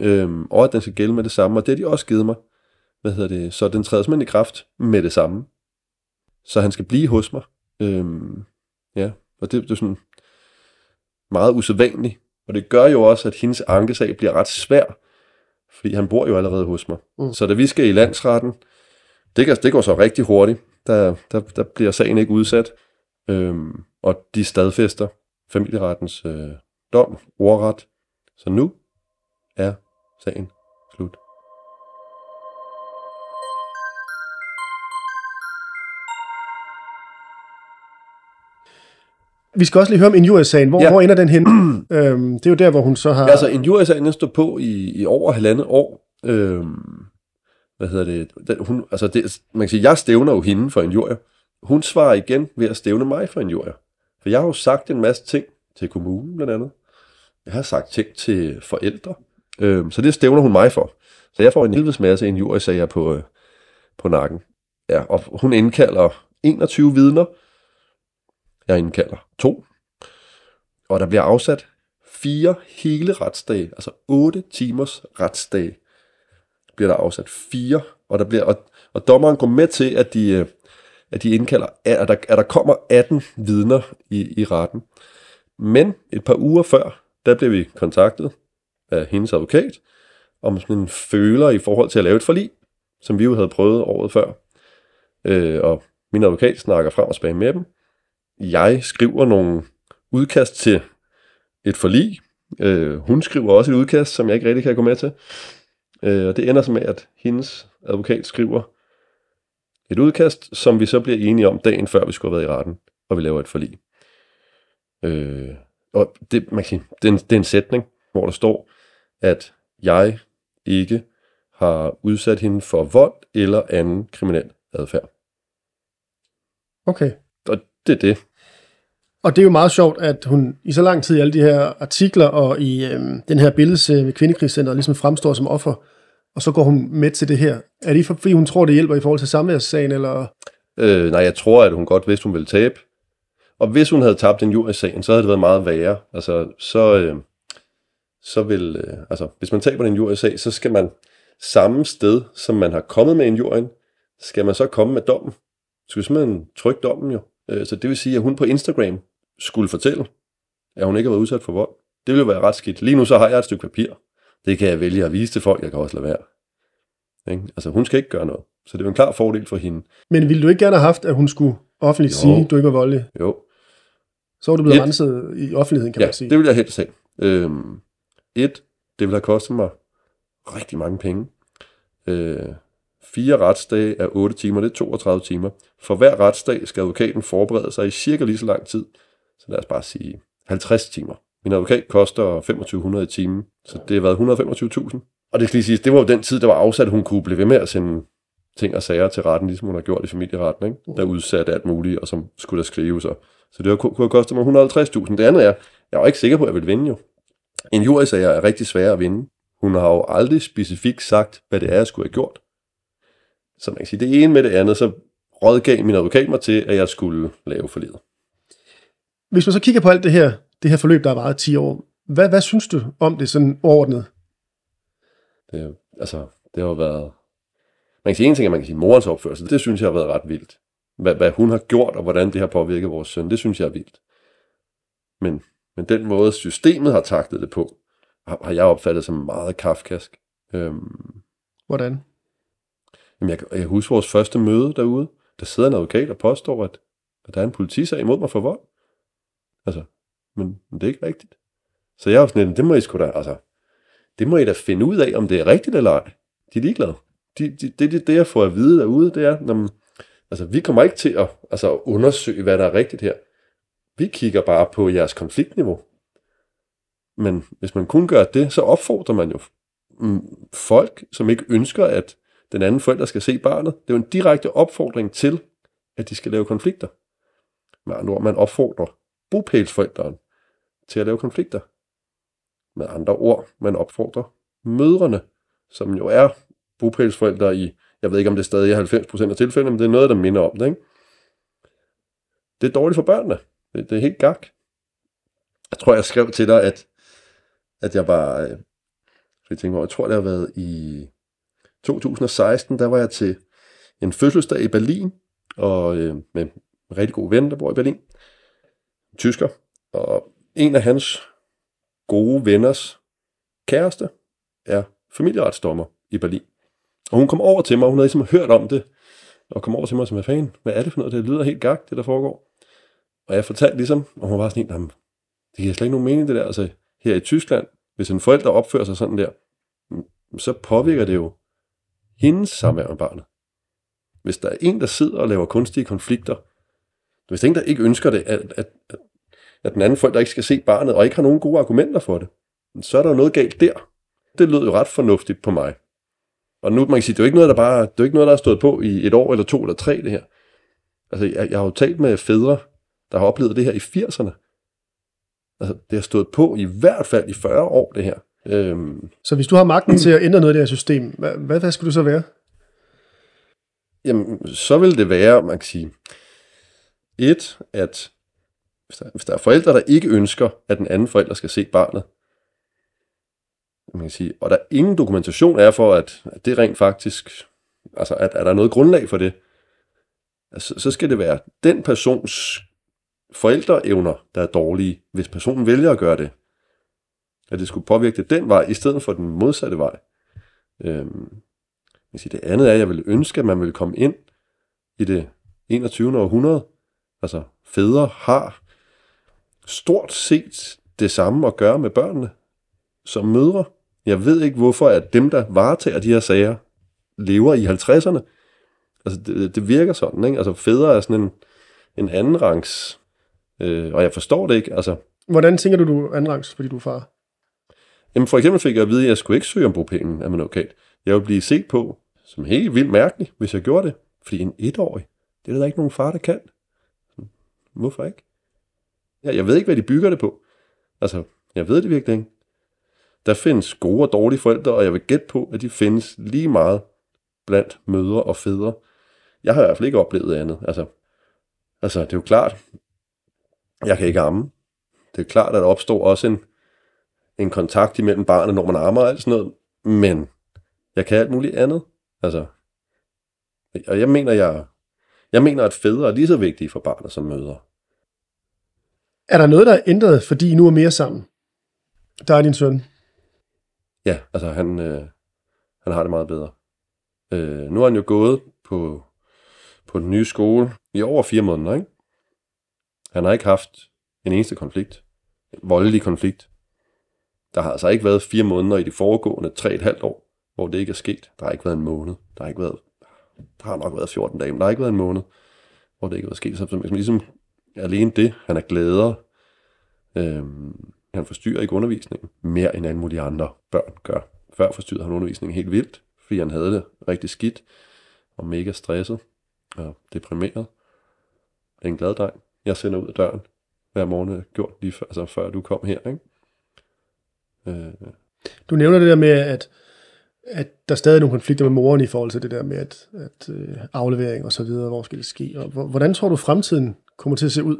øh, og at den skal gælde med det samme, og det har de også givet mig. Hvad hedder det? Så den træder simpelthen i kraft med det samme. Så han skal blive hos mig. Øh, ja, og det, det er sådan meget usædvanligt. Og det gør jo også, at hendes ankesag bliver ret svær, fordi han bor jo allerede hos mig. Mm. Så da vi skal i landsretten, det, kan, det går så rigtig hurtigt. Der, der, der bliver sagen ikke udsat. Øhm, og de stadfæster familierettens øh, dom, ordret. Så nu er sagen slut. Vi skal også lige høre om injuriesagen. Hvor, ja. Ja. hvor ender den hen? øhm, det er jo der, hvor hun så har... Altså, en jurysagen den står på i, i over halvandet år. Øhm, hvad hedder det? Den, hun, altså det? Man kan sige, jeg stævner jo hende for en jury. Hun svarer igen ved at stævne mig for en jury. For jeg har jo sagt en masse ting til kommunen blandt andet. Jeg har sagt ting til forældre. Øhm, så det stævner hun mig for. Så jeg får en helvedes masse en jurysager på, øh, på nakken. Ja, og hun indkalder 21 vidner. Jeg indkalder to. Og der bliver afsat fire hele retsdage, altså otte timers retsdage, bliver der afsat fire, og der bliver og, og dommeren går med til, at de, øh, at de indkalder, at der, at der kommer 18 vidner i, i retten. Men et par uger før, der blev vi kontaktet af hendes advokat, om sådan en føler i forhold til at lave et forlig, som vi jo havde prøvet året før. Øh, og min advokat snakker frem og tilbage med dem. Jeg skriver nogle udkast til et forlig, Øh, hun skriver også et udkast, som jeg ikke rigtig kan gå med til. Øh, og det ender så med, at hendes advokat skriver et udkast, som vi så bliver enige om dagen før vi skulle have været i retten, og vi laver et forlig. Øh, og det, man kan sige, det, er en, det er en sætning, hvor der står, at jeg ikke har udsat hende for vold eller anden kriminel adfærd. Okay. Det er det. Og det er jo meget sjovt, at hun i så lang tid i alle de her artikler og i øhm, den her billede ved Kvindekrigscenteret ligesom fremstår som offer, og så går hun med til det her. Er det fordi hun tror, det hjælper i forhold til samværssagen, eller? Øh, nej, jeg tror, at hun godt vidste, hun ville tabe. Og hvis hun havde tabt en jurysagen, så havde det været meget værre. Altså, så, øh, så vil, øh, altså, hvis man taber en jurysag, så skal man samme sted, som man har kommet med en juryen, skal man så komme med dommen. Så skal simpelthen trykke dommen jo. Øh, så det vil sige, at hun på Instagram skulle fortælle, at hun ikke har været udsat for vold. Det ville jo være ret skidt. Lige nu så har jeg et stykke papir. Det kan jeg vælge at vise til folk, jeg kan også lade være. Ikke? Altså hun skal ikke gøre noget. Så det er en klar fordel for hende. Men ville du ikke gerne have haft, at hun skulle offentligt jo. sige, at du ikke var voldelig? Jo. Så var du blevet et, renset i offentligheden, kan ja, man sige. det vil jeg helst have. Øhm, et, det vil have kostet mig rigtig mange penge. Øh, fire retsdage er 8 timer, det er 32 timer. For hver retsdag skal advokaten forberede sig i cirka lige så lang tid. Så lad os bare sige 50 timer. Min advokat koster 2500 i timen, så det har været 125.000. Og det skal lige siges, det var jo den tid, der var afsat, at hun kunne blive ved med at sende ting og sager til retten, ligesom hun har gjort i familieretten, ikke? der udsatte alt muligt, og som skulle der skrive sig. Så det kunne have kostet mig 150.000. Det andet er, jeg var ikke sikker på, at jeg ville vinde jo. En jurysager er rigtig svær at vinde. Hun har jo aldrig specifikt sagt, hvad det er, jeg skulle have gjort. Så man kan sige, det ene med det andet, så rådgav min advokat mig til, at jeg skulle lave forledet. Hvis man så kigger på alt det her, det her forløb, der har varet 10 år, hvad, hvad synes du om det sådan overordnet? Det, altså, det har været... Man kan sige en ting, at man kan sige morens opførsel. Det synes jeg har været ret vildt. Hvad, hvad hun har gjort, og hvordan det har påvirket vores søn, det synes jeg er vildt. Men, men den måde, systemet har taktet det på, har, har jeg opfattet som meget kafkask. Øhm, hvordan? Jamen, jeg, jeg husker vores første møde derude. Der sidder en advokat og påstår, at, at der er en politisag imod mig for vold. Altså, men, men det er ikke rigtigt. Så jeg er sådan lidt, det må I sgu da, altså, det må I da finde ud af, om det er rigtigt eller ej. De er ligeglade. De, de, det, det, det, jeg får at vide derude, det er, når man, altså, vi kommer ikke til at altså, undersøge, hvad der er rigtigt her. Vi kigger bare på jeres konfliktniveau. Men hvis man kun gør det, så opfordrer man jo mm, folk, som ikke ønsker, at den anden forælder skal se barnet. Det er jo en direkte opfordring til, at de skal lave konflikter. Med andre ord, man opfordrer bopælsforælderen til at lave konflikter. Med andre ord, man opfordrer mødrene, som jo er bopælsforældre i, jeg ved ikke om det er stadig 90% af tilfældene, men det er noget, der minder om det. Ikke? Det er dårligt for børnene. Det, det er helt gak. Jeg tror, jeg skrev til dig, at, at jeg var, øh, jeg, tænker, jeg tror, det har været i 2016, der var jeg til en fødselsdag i Berlin, og øh, med en rigtig god ven, der bor i Berlin, tysker, og en af hans gode venners kæreste er familieretsdommer i Berlin. Og hun kom over til mig, hun havde ligesom hørt om det, og kom over til mig som, en fan. hvad er det for noget? Det lyder helt gak, det der foregår. Og jeg fortalte ligesom, og hun var sådan en, det giver slet ikke nogen mening det der. Altså her i Tyskland, hvis en forælder opfører sig sådan der, så påvirker det jo hendes samvær med barnet. Hvis der er en, der sidder og laver kunstige konflikter, hvis der er en, der ikke ønsker det, at, at, at, at den anden forælder ikke skal se barnet, og ikke har nogen gode argumenter for det, så er der jo noget galt der. Det lød jo ret fornuftigt på mig. Og nu man kan sige, det er jo ikke noget, der bare, det er ikke noget, der har stået på i et år eller to eller tre, det her. Altså, jeg, jeg har jo talt med fædre, der har oplevet det her i 80'erne. Altså, det har stået på i hvert fald i 40 år, det her. Øhm, så hvis du har magten til at ændre noget af det her system, hvad, hvad, hvad skal du så være? Jamen, så vil det være, man kan sige, et, at hvis der, hvis der er forældre, der ikke ønsker, at den anden forælder skal se barnet, man kan sige, og der ingen dokumentation er for, at, at det rent faktisk, altså at, at der er noget grundlag for det, altså, så skal det være den persons forældreevner, der er dårlige, hvis personen vælger at gøre det at det skulle påvirke det den vej, i stedet for den modsatte vej. Øhm, jeg siger, det andet er, at jeg vil ønske, at man vil komme ind i det 21. århundrede. Altså, fædre har stort set det samme at gøre med børnene som mødre. Jeg ved ikke, hvorfor at dem, der varetager de her sager, lever i 50'erne. Altså, det, det virker sådan, ikke? Altså, fædre er sådan en, en anden rangs, øh, og jeg forstår det ikke. Altså, Hvordan tænker du, du er andenrangs, fordi du er far? Jamen for eksempel fik jeg at vide, at jeg skulle ikke søge om bopælen af min advokat. Jeg ville blive set på som helt vildt mærkeligt, hvis jeg gjorde det. Fordi en etårig, det er der ikke nogen far, der kan. Hvorfor ikke? Ja, jeg ved ikke, hvad de bygger det på. Altså, jeg ved det virkelig ikke. Der findes gode og dårlige forældre, og jeg vil gætte på, at de findes lige meget blandt mødre og fædre. Jeg har i hvert fald ikke oplevet andet. Altså, altså det er jo klart, jeg kan ikke amme. Det er klart, at der opstår også en, en kontakt imellem barnet, når man ammer og alt sådan noget. Men jeg kan alt muligt andet. Altså, og jeg mener, jeg, jeg mener, at fædre er lige så vigtige for barnet som mødre. Er der noget, der er ændret, fordi I nu er mere sammen? Der er din søn. Ja, altså han, øh, han har det meget bedre. Øh, nu har han jo gået på, på den nye skole i over fire måneder, ikke? Han har ikke haft en eneste konflikt. En voldelig konflikt. Der har altså ikke været fire måneder i de foregående tre et halvt år, hvor det ikke er sket. Der har ikke været en måned. Der har ikke været, der har nok været 14 dage, men der har ikke været en måned, hvor det ikke er sket. Så som, ligesom alene det, han er glæder, øhm, han forstyrrer ikke undervisningen mere end alle mulige andre børn gør. Før forstyrrede han undervisningen helt vildt, fordi han havde det rigtig skidt og mega stresset og deprimeret. Det er en glad dreng. Jeg sender ud af døren hver morgen, gjort lige før, altså før du kom her. Ikke? Øh, Du nævner det der med, at, at der er stadig nogle konflikter med moren i forhold til det der med at, at øh, aflevering og så videre, hvor skal det ske? Og hvor- hvordan tror du fremtiden kommer til at se ud?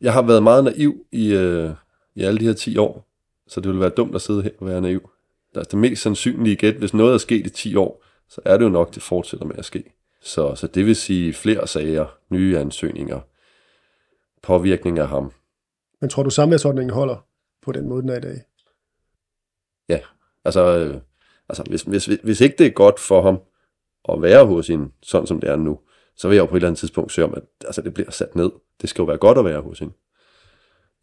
jeg har været meget naiv i, øh, i alle de her 10 år, så det ville være dumt at sidde her og være naiv. Der er det mest sandsynlige gæt, hvis noget er sket i 10 år, så er det jo nok, det fortsætter med at ske. Så, så det vil sige flere sager, nye ansøgninger, påvirkning af ham. Men tror du samværsordningen holder på den måde, den er i dag? Ja, altså, øh, altså hvis, hvis, hvis ikke det er godt for ham at være hos hende, sådan som det er nu, så vil jeg jo på et eller andet tidspunkt søge om, at altså, det bliver sat ned. Det skal jo være godt at være hos hende.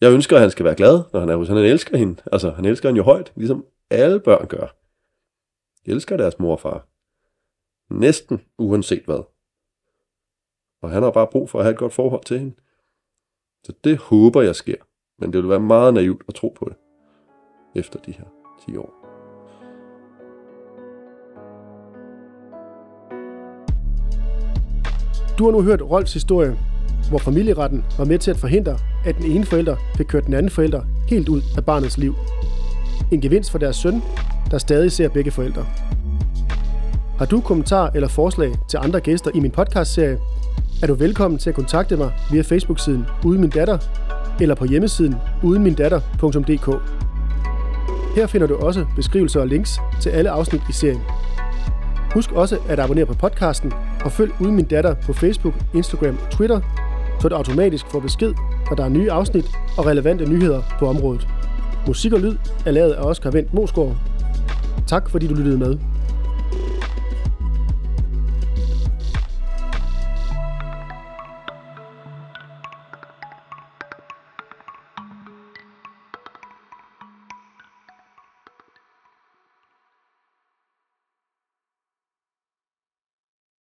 Jeg ønsker, at han skal være glad, når han er hos hende. Han elsker hende. Altså, han elsker hende jo højt, ligesom alle børn gør. De elsker deres mor og far. Næsten uanset hvad. Og han har bare brug for at have et godt forhold til hende. Så det håber jeg sker. Men det ville være meget naivt at tro på det. Efter de her 10 år. Du har nu hørt Rolfs historie, hvor familieretten var med til at forhindre, at den ene forælder fik kørt den anden forælder helt ud af barnets liv. En gevinst for deres søn, der stadig ser begge forældre. Har du kommentarer eller forslag til andre gæster i min podcastserie, er du velkommen til at kontakte mig via Facebook-siden Ude Min Datter eller på hjemmesiden udenmindatter.dk. Her finder du også beskrivelser og links til alle afsnit i serien. Husk også at abonnere på podcasten og følg Uden Min Datter på Facebook, Instagram og Twitter, så du automatisk får besked, når der er nye afsnit og relevante nyheder på området. Musik og lyd er lavet af Oscar Vendt Mosgaard. Tak fordi du lyttede med.